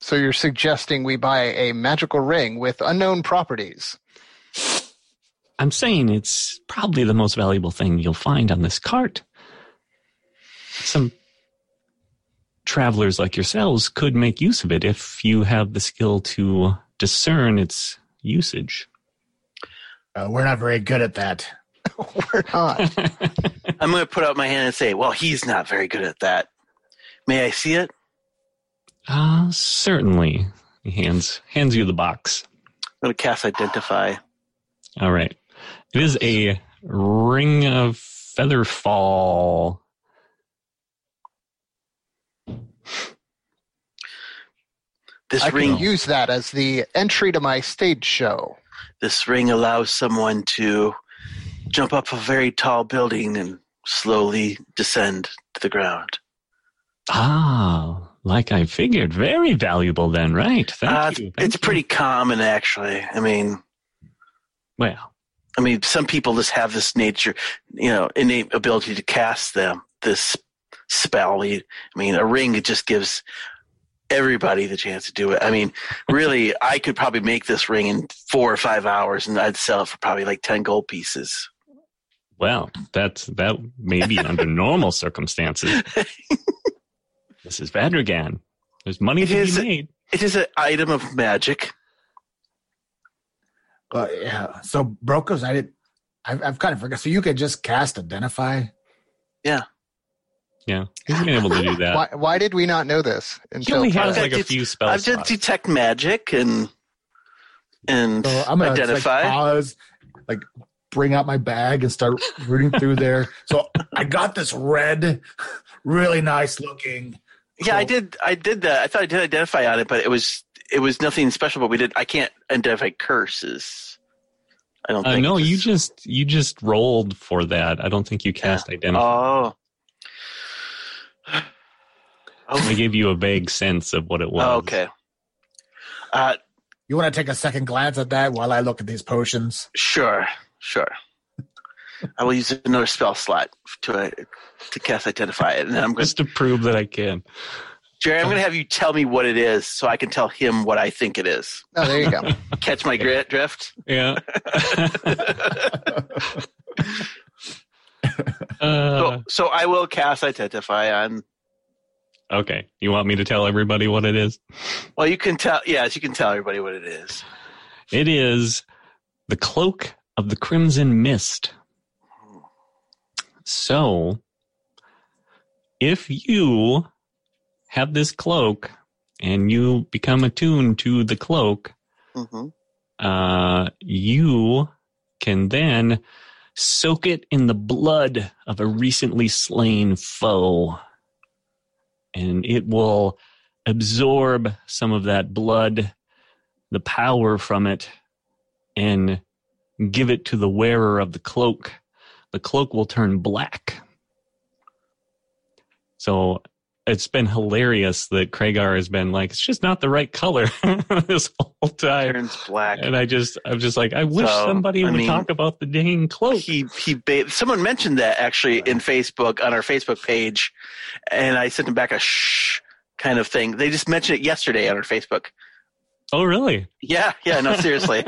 So you're suggesting we buy a magical ring with unknown properties. I'm saying it's probably the most valuable thing you'll find on this cart. Some travelers like yourselves could make use of it if you have the skill to discern its usage. Uh, we're not very good at that. We're not. I'm going to put out my hand and say, well, he's not very good at that. May I see it? Ah, certainly. He hands hands you the box. I'm going to cast Identify. All right. It is a ring of feather fall. This I ring, can use that as the entry to my stage show. this ring allows someone to jump up a very tall building and slowly descend to the ground. Ah, like I figured. Very valuable then, right? Thank Uh, you. Thank it's you. pretty common, actually. I mean, well. I mean, some people just have this nature, you know, innate ability to cast them this spell. I mean, a ring it just gives everybody the chance to do it. I mean, really, I could probably make this ring in four or five hours, and I'd sell it for probably like ten gold pieces. Well, that's that may be under normal circumstances. this is Vadragan. There's money It to is- be made. It is an item of magic. But yeah, so Brokos, I did. I've, I've kind of forgot. So you could just cast identify. Yeah, he's been able to do that. Why, why did we not know this He until only I've has like a det- few spell I've done detect magic and and So I'm gonna just, identify. like pause, like bring out my bag and start rooting through there. So I got this red, really nice looking. Yeah, I did. I did that. I thought I did identify on it, but it was it was nothing special. But we did. I can't identify curses. I don't Uh, think. no, you Just- just you just rolled for that. I don't think you cast identify. Oh. I Oh, gave you a vague sense of what it was. okay. Uh, You want to take a second glance at that while I look at these potions? sure, sure. I will use another spell slot to uh, to cast identify it, and then I'm going. Just to prove that I can. Jerry, I'm going to have you tell me what it is, so I can tell him what I think it is. Oh, there you go. Catch my grit drift? Yeah. uh, so, so I will cast identify on. Okay. You want me to tell everybody what it is? Well, you can tell. Yes, you can tell everybody what it is. It is the cloak of the crimson mist. So, if you have this cloak and you become attuned to the cloak, hmm uh, you can then soak it in the blood of a recently slain foe. And it will absorb some of that blood, the power from it, and give it to the wearer of the cloak. The cloak will turn black. So it's been hilarious that Kragar has been like, it's just not the right color this whole time. Turns black. And I just, I'm just like, I wish So, somebody I would mean, talk about the dang cloak. he he ba- someone mentioned that actually in Facebook on our Facebook page, and I sent him back a shh kind of thing. They just mentioned it yesterday on our Facebook. oh, really? Yeah, yeah, no, seriously.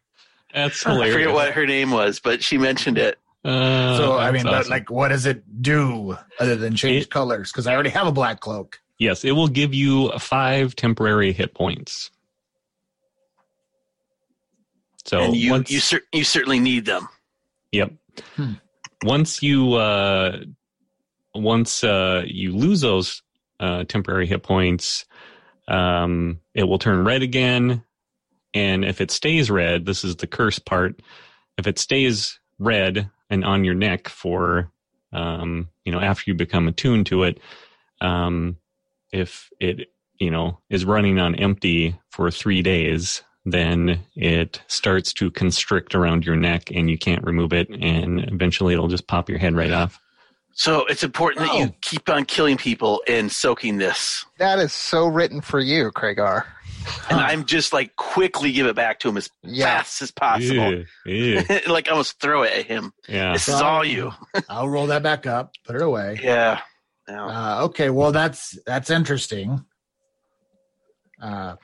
That's I hilarious. forget what her name was, but she mentioned it. Uh, so I that's mean, but like, what does it do other than change It- colors? Because I already have a black cloak. yes, it will give you five temporary hit points. So and you once, you cer- you certainly need them. Yep. Hmm. Once you uh, once uh, you lose those uh, temporary hit points, um, it will turn red again. And if it stays red, this is the curse part. If it stays red and on your neck for, um, you know, after you become attuned to it, um, if it, you know, is running on empty for three days, then it starts to constrict around your neck and you can't remove it. And eventually it'll just pop your head right off. So it's important that you Oh. keep on killing people and soaking this. That is so written for you, Kragar. And I'm just like quickly give it back to him as Yeah. fast as possible. Ew, ew. like almost throw it at him. Yeah. This is all you. I'll roll that back up, put it away. Yeah. Yeah. Uh, okay, well that's that's interesting. Uh,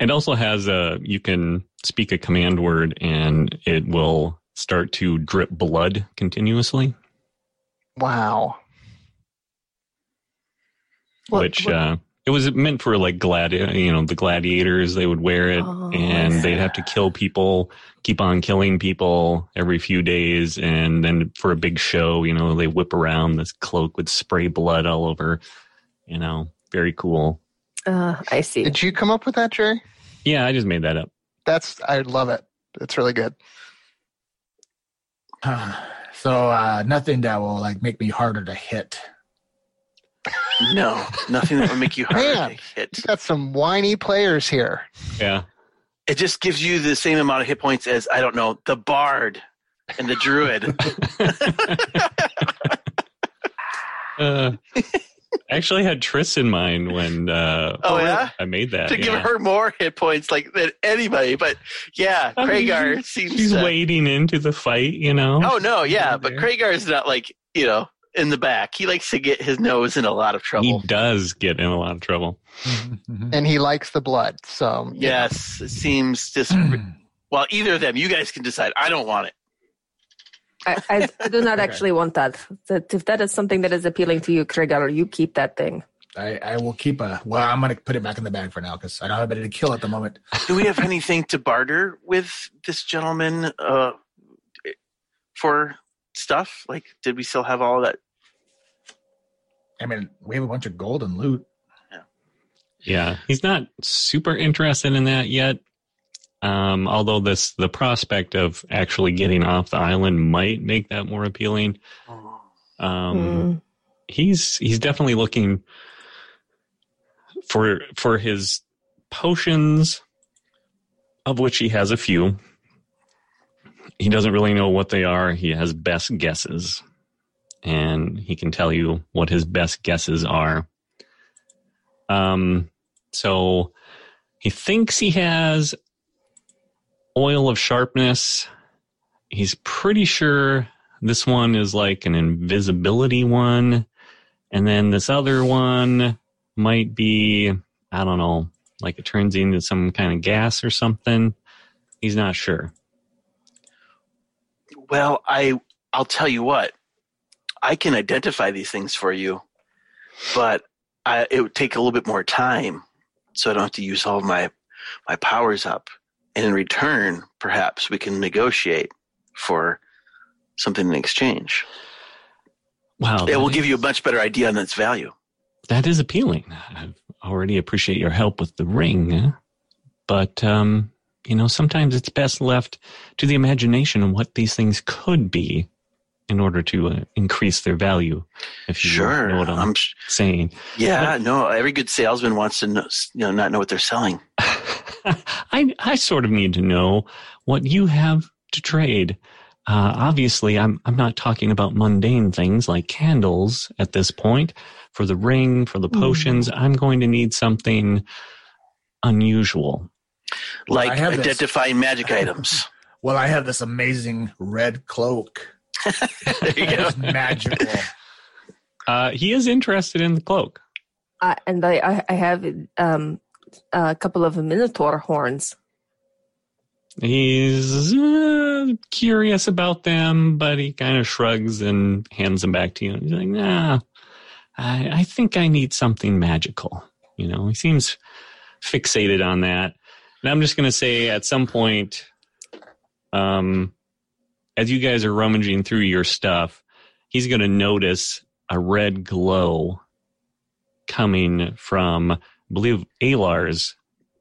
It also has a you can speak a command word and it will start to drip blood continuously, Wow. What- which what- uh it was meant for like gladi you know, the gladiators they would wear it Oh, and they'd have to kill people, keep on killing people every few days and then for a big show, you know, they whip around this cloak would spray blood all over, you know, very cool. Uh, I see. Did you come up with that, Jerry? Yeah, I just made that up. That's I love it. It's really good. so uh, nothing that will like make me harder to hit. No, nothing that would make you harder Man. to hit. You got some whiny players here. Yeah. it just gives you the same amount of hit points as I don't know the bard and the druid. Uh, I actually had Triss in mind when uh, Oh, yeah? I made that. to give her more hit points like than anybody. But yeah, I mean, seems She's to, wading into the fight, you know. Oh no, yeah, Over but there. Kragar's not like you know in the back. He likes to get his nose in a lot of trouble. he does get in a lot of trouble. and he likes the blood. So you know. Yes, it seems just well. Either of them, you guys can decide. I don't want it. I, I, I do not Okay. actually want that. That if that is something that is appealing to you, Kragar, you keep that thing. I, I will keep a. Well, I'm going to put it back in the bag for now because I don't have anybody to kill at the moment. Do we have anything to barter with this gentleman uh, for stuff? Like, did we still have all that? I mean, we have a bunch of gold and loot. Yeah, he's not super interested in that yet. Um, although this the prospect of actually getting off the island might make that more appealing. Um, Hmm. he's he's definitely looking for for his potions of which he has a few he doesn't really know what they are he has best guesses and he can tell you what his best guesses are um so he thinks he has oil of sharpness he's pretty sure this one is like an invisibility one and then this other one might be i don't know like it turns into some kind of gas or something he's not sure Well, I I'll tell you what. I can identify these things for you, but I, it would take a little bit more time, so I don't have to use all my my powers up. And in return, perhaps we can negotiate for something in exchange. wow It will is- give you a much better idea on its value. that is appealing i already appreciate your help with the ring but um you know sometimes it's best left to the imagination of what these things could be in order to uh, increase their value if you Sure, know what i'm, I'm sh- saying yeah. No, every good salesman wants to know, you know not know what they're selling. I I sort of need to know what you have to trade. Uh, obviously, I'm I'm not talking about mundane things like candles at this point. For the ring, for the potions, I'm going to need something unusual. Like I have this. identifying magic items. Well, I have this amazing red cloak. There you go. Magical. Uh, he is interested in the cloak. Uh, and I, I, I have um, a couple of minotaur horns. He's uh, curious about them, but he kind of shrugs and hands them back to you. He's like, "Nah, I, I think I need something magical." You know, he seems fixated on that. And I'm just going to say, at some point, um, as you guys are rummaging through your stuff, he's going to notice a red glow coming from, I believe, Alar's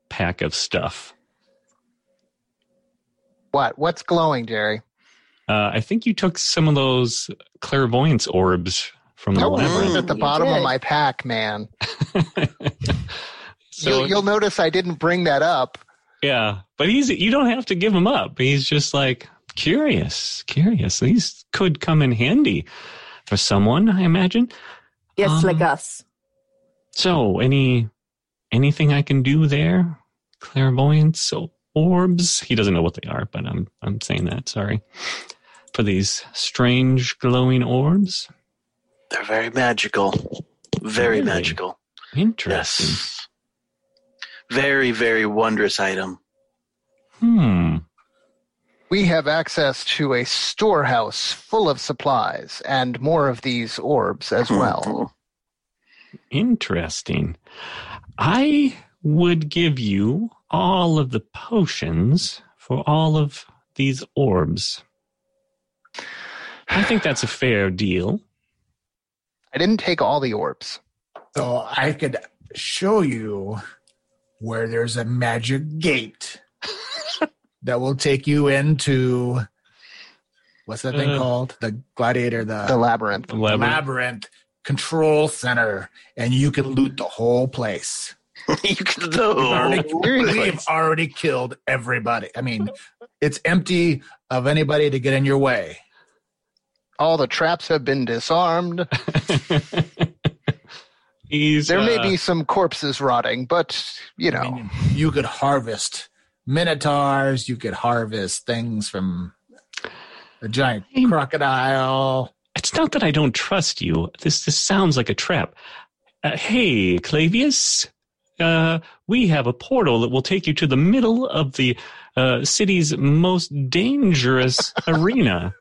pack of stuff. What? What's glowing, Jerry? Uh, I think you took some of those clairvoyance orbs from the That labyrinth. at the bottom of my pack, man. so you'll, you'll notice I didn't bring that up. yeah, but he's you don't have to give him up. He's just like curious, curious. These could come in handy for someone, I imagine. Yes, Um, like us. So, any anything I can do there? Clairvoyance o- orbs. He doesn't know what they are, but I'm I'm saying that. Sorry for these strange glowing orbs. They're very magical. Very Really? magical. Interesting. Yes. Very, very wondrous item. Hmm. We have access to a storehouse full of supplies and more of these orbs as hmm. well. Interesting. I would give you all of the potions for all of these orbs. I think that's a fair deal. I didn't take all the orbs. So I could show you where there's a magic gate that will take you into what's that thing Uh, called? The gladiator, the, The labyrinth. Labyrinth. labyrinth control center, and you can loot the whole place. you can We've already, no. We've already killed everybody. I mean, it's empty of anybody to get in your way. All the traps have been disarmed. He's There may uh, be some corpses rotting, but you know, I mean, you could harvest minotaurs. You could harvest things from a giant Hey. crocodile. It's not that I don't trust you. This this sounds like a trap. Uh, hey, Clavius, uh, we have a portal that will take you to the middle of the uh, city's most dangerous arena.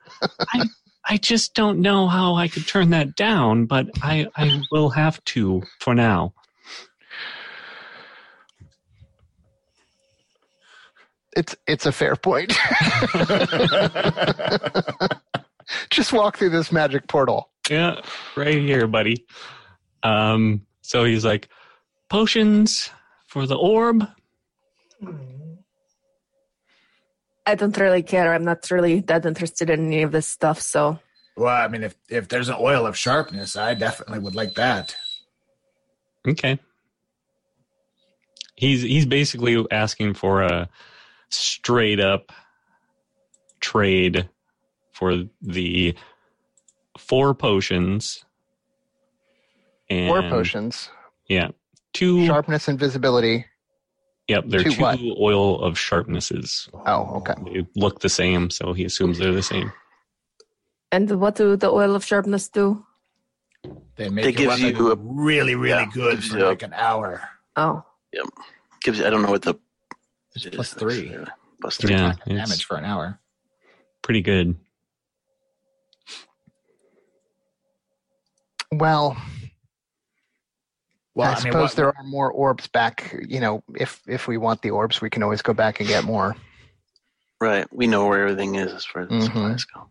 I I just don't know how I could turn that down, but I I will have to for now. It's it's a fair point. Just walk through this magic portal. Yeah, right here, buddy. Um, so he's like, potions for the orb. I don't really care. I'm not really that interested in any of this stuff. So Well, I mean, if if there's an oil of sharpness, I definitely would like that. Okay. He's he's basically asking for a straight up trade for the four potions and Four potions, Yeah. Two sharpness, and visibility. Yep, they're two two oil of sharpnesses. Oh, okay. They look the same, so he assumes they're the same. and what do the oil of sharpness do? They make They your gives you a- really, really yeah, good for you like an hour. Oh, Yep. Gives I don't know what the It's it plus three. Plus three. Yeah, Damage for an hour. pretty good. Well, Well, I, I, mean, suppose what- there are more orbs back. You know, if if we want the orbs, we can always go back and get more. Right. We know where everything is as far as the Mhm. supplies go.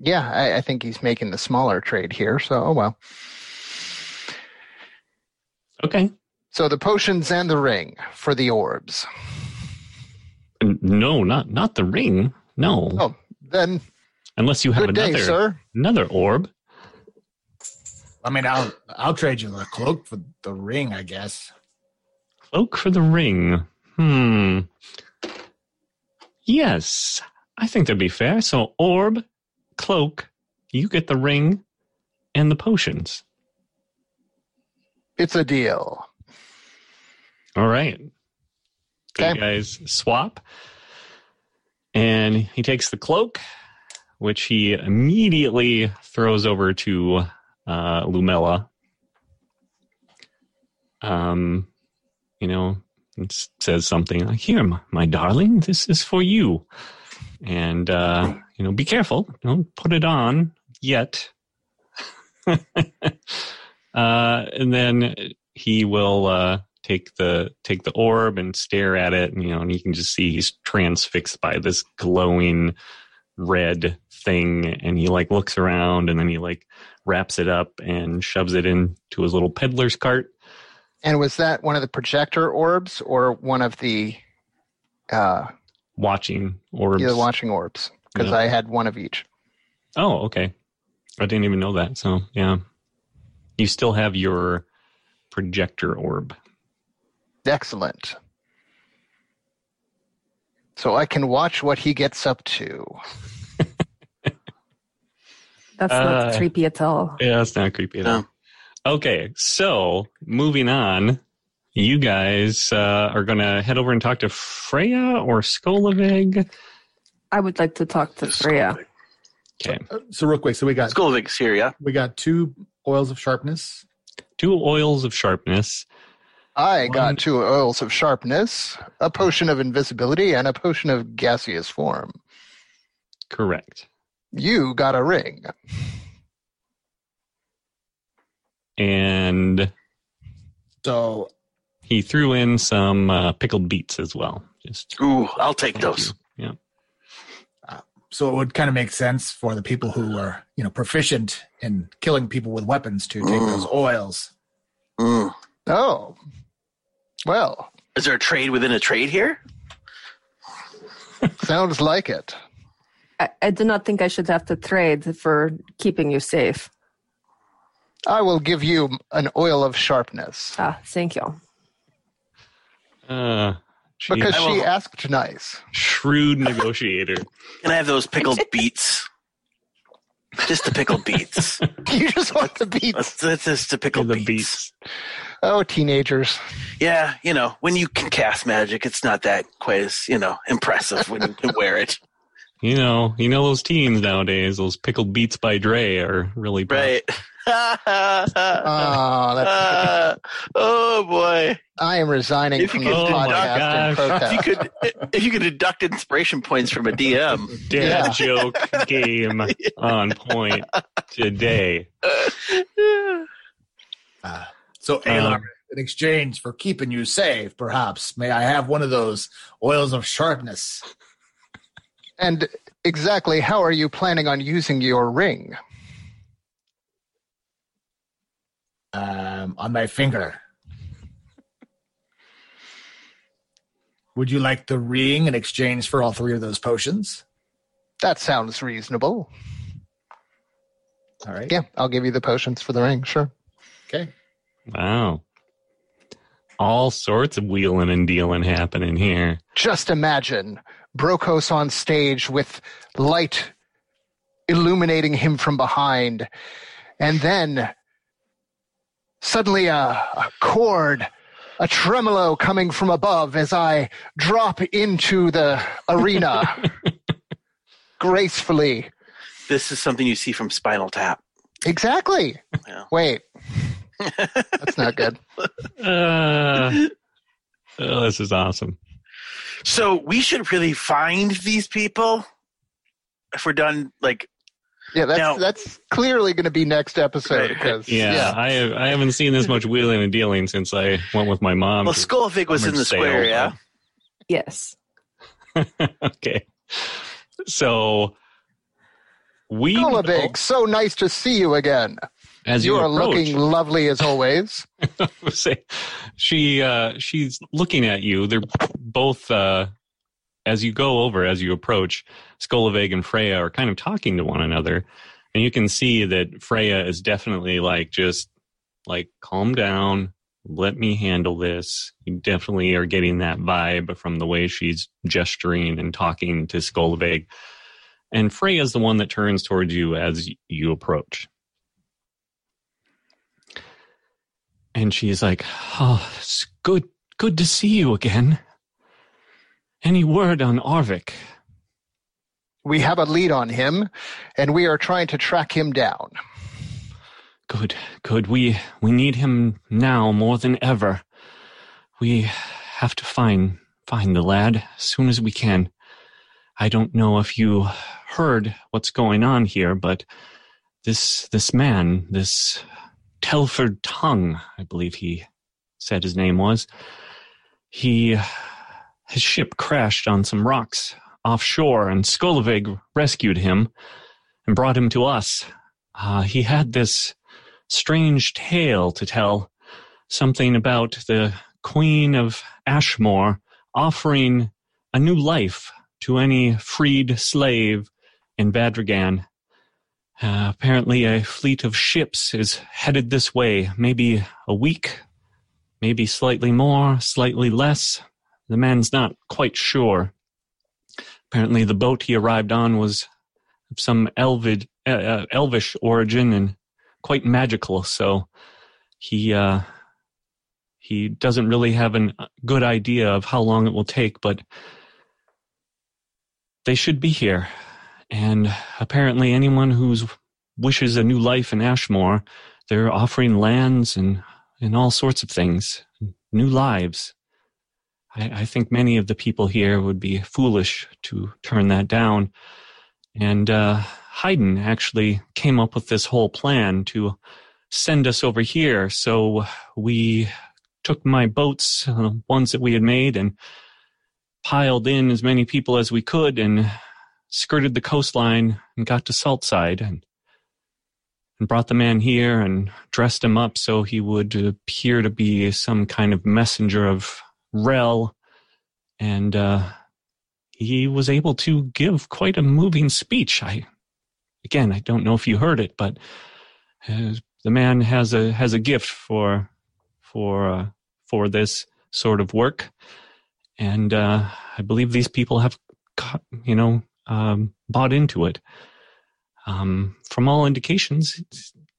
Yeah, I, I think he's making the smaller trade here. So, oh well. Okay. So the potions and the ring for the orbs. No, not not the ring. No. Oh, then Unless you have good day, another sir. another orb. I mean, I'll I'll trade you the cloak for the ring, I guess. Cloak for the ring. Hmm. Yes, I think that'd be fair. So orb, cloak, you get the ring and the potions. It's a deal. All right. Okay. You guys swap. And he takes the cloak, which he immediately throws over to uh, Lumella. Um, you know, it says something like, Here, my, my darling, this is for you. And, uh, you know, be careful. Don't put it on yet. uh, and then he will uh, take the take the orb and stare at it, and you know, and you can just see he's transfixed by this glowing red thing, and he like looks around, and then he like wraps it up and shoves it into his little peddler's cart. And was that one of the projector orbs or one of the uh, Watching orbs. the watching orbs? Because Yeah. I had one of each. Oh, okay. I didn't even know that. So yeah, you still have your projector orb. Excellent. So I can watch what he gets up to. that's Uh, not creepy at all. Yeah, it's not creepy at all. Okay, so moving on, you guys uh, are going to head over and talk to Freya or Skolovig. I would like to talk to Freya. Skolovig. Okay, Uh, So real quick, so we got Skolovig's here, yeah. we got two oils of sharpness. two oils of sharpness. I One- got two oils of sharpness, a potion of invisibility, and a potion of gaseous form. Correct. You got a ring. And So he threw in some uh, pickled beets as well. Just Ooh, I'll take those. you. Yeah. so it would kind of make sense for the people who are you know proficient in killing people with weapons to take Mm. those oils. Mm. Oh. Well, Is there a trade within a trade here? sounds like it. I, I do not think I should have to trade for keeping you safe. I will give you an oil of sharpness Ah, thank you. Uh, she- because she asked nice. shrewd negotiator. Can I have those pickled beets? Just the pickled beets. You just want the beets. That's, that's just the pickled the beets. beats. Oh, teenagers. Yeah, you know, when you can cast magic, it's not that quite as, you know, impressive when you can wear it. You know, you know those teens nowadays. Those pickled beats by Dre are really tough. Right. Oh, that's, Uh, oh boy! I am resigning If you from could this Oh podcast in gosh. If protest. you could, if you could deduct inspiration points from a DM, Dad Yeah. joke game on point today. Uh, so, Um, in exchange for keeping you safe, perhaps, may I have one of those oils of sharpness? And exactly how are you planning on using your ring? Um, on my finger. Would you like the ring in exchange for all three of those potions? That sounds reasonable. All right. Yeah, I'll give you the potions for the ring, sure. Okay. Wow. All sorts of wheeling and dealing happening here. Just imagine Brokos on stage with light illuminating him from behind, and then suddenly a, a chord, a tremolo coming from above as I drop into the arena gracefully. this is something you see from Spinal Tap. Exactly. Yeah. Wait. That's not good. Uh, oh, this is awesome. So we should really find these people if we're done. Like, Yeah, that's Now- that's clearly going to be next episode Right. because Yeah, yeah. I have, I haven't seen this much wheeling and dealing since I went with my mom. well, to Skullfig was in the summer square, sale. yeah. Yes. okay. So we Golabig, so nice to see you again. As you you, are approach, looking lovely as always. she uh she's looking at you. They're both uh as you go over as you approach Skolovig and Freya are kind of talking to one another. And you can see that Freya is definitely like just like calm down. Let me handle this. You definitely are getting that vibe from the way she's gesturing and talking to Skolovig and Freya is the one that turns towards you as you approach and she's like, "Oh, it's good, good to see you again. Any word on Arvik?" We have a lead on him, and we are trying to track him down. Good, good. We we need him now more than ever. We have to find find the lad as soon as we can. I don't know if you heard what's going on here, but this this man, this Telford Tongue, I believe he said his name was. He his ship crashed on some rocks offshore, and Skolovig rescued him and brought him to us. Uh, he had this strange tale to tell, something about the Queen of Ashmore offering a new life to any freed slave in Vadragan. Uh, apparently, a fleet of ships is headed this way, maybe a week, maybe slightly more, slightly less. The man's not quite sure. Apparently, the boat he arrived on was of some elvid, uh, uh, elvish origin and quite magical. So he uh, he doesn't really have a good idea of how long it will take, but they should be here. And apparently, anyone who wishes a new life in Ashmore, they're offering lands and and all sorts of things, new lives. I, I think many of the people here would be foolish to turn that down. And uh, Haydn actually came up with this whole plan to send us over here. So we took my boats, uh, ones that we had made, and piled in as many people as we could and skirted the coastline and got to Saltside and and brought the man here and dressed him up so he would appear to be some kind of messenger of Rel. And uh, he was able to give quite a moving speech. I, again, I don't know if you heard it, but was the man has a has a gift for for uh, for this sort of work, and uh, I believe these people have, you know, um, bought into it. Um, from all indications, it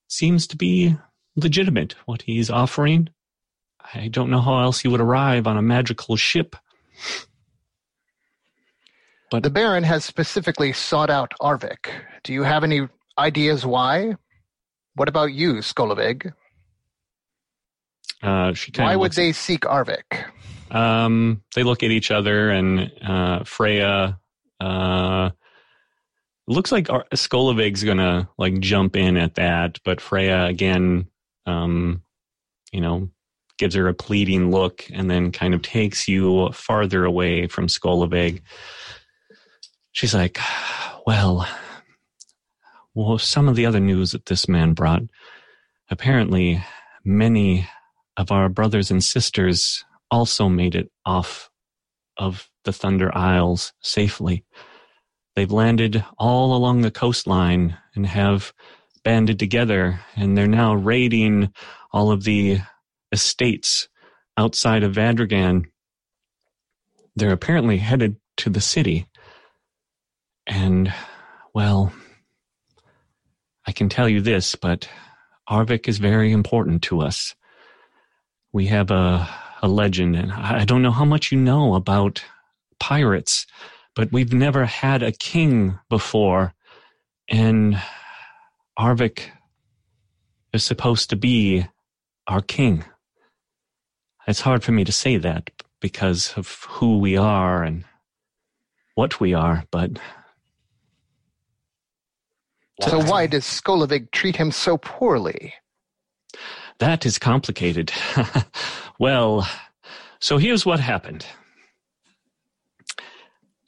seems to be legitimate what he's offering. I don't know how else he would arrive on a magical ship. But The Baron has specifically sought out Arvik. Do you have any ideas why? What about you, Skolovig? uh, she Why would they seek Arvik? Um, they look at each other, and uh, Freya uh, looks like Ar- Skolovig's gonna like jump in at that, but Freya again, um, you know, gives her a pleading look, and then kind of takes you farther away from Skolovig. She's like, "Well, well, some of the other news that this man brought. Apparently, many of our brothers and sisters also made it off of the Thunder Isles safely. They've landed all along the coastline and have banded together, and they're now raiding all of the estates outside of Vadragan. They're apparently headed to the city. And, well, I can tell you this, but Arvik is very important to us. We have a a legend, and I don't know how much you know about pirates, but we've never had a king before, and Arvik is supposed to be our king. It's hard for me to say that because of who we are and what we are, but So why does Skolovig treat him so poorly? That is complicated. well, so here's what happened.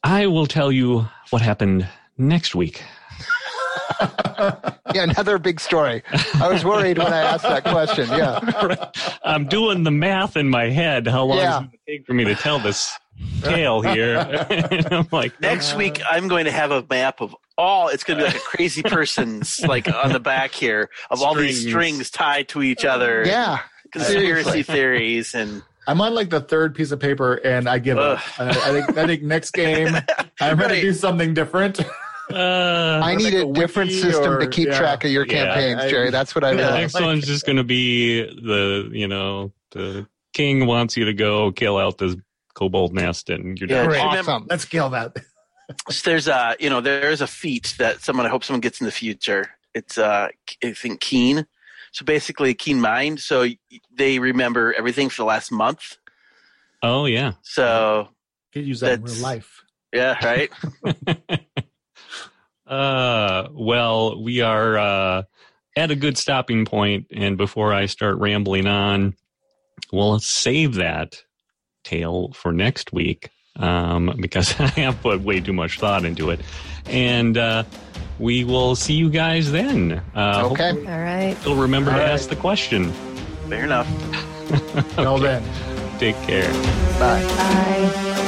I will tell you what happened next week. Yeah, another big story. I was worried when I asked that question. Yeah. I'm doing the math in my head. How long Yeah. is it going to take for me to tell this tale here? and I'm like, Next uh. week, I'm going to have a map of all. It's going to be like a crazy person's, like on the back here, of all these Strings. strings tied to each other. Yeah. Conspiracy theories and I'm on like the third piece of paper, and I give up. I, I think I think next game I'm going Right. to do something different. uh, I need like a a different wiki system to keep yeah. track of your Yeah. campaigns, I- Jerry. That's what I the Yeah. realized. next one's just going to be the, you know, the king wants you to go kill out this kobold nest and you're Yeah, done. Great. Awesome. Let's kill that. So there's a you know there's a feat that someone I hope someone gets in the future. It's uh I think keen. So basically keen mind. So they remember everything for the last month. Oh, yeah. You So could use that in real life. yeah, right. uh, well, we are uh, at a good stopping point, and before I start rambling on, we'll save that tale for next week um, because I have put way too much thought into it, and uh, we will see you guys then. Uh, Okay. All right. You'll remember All to right. ask the question. Fair enough. Till Okay. then. Take care. Bye. Bye.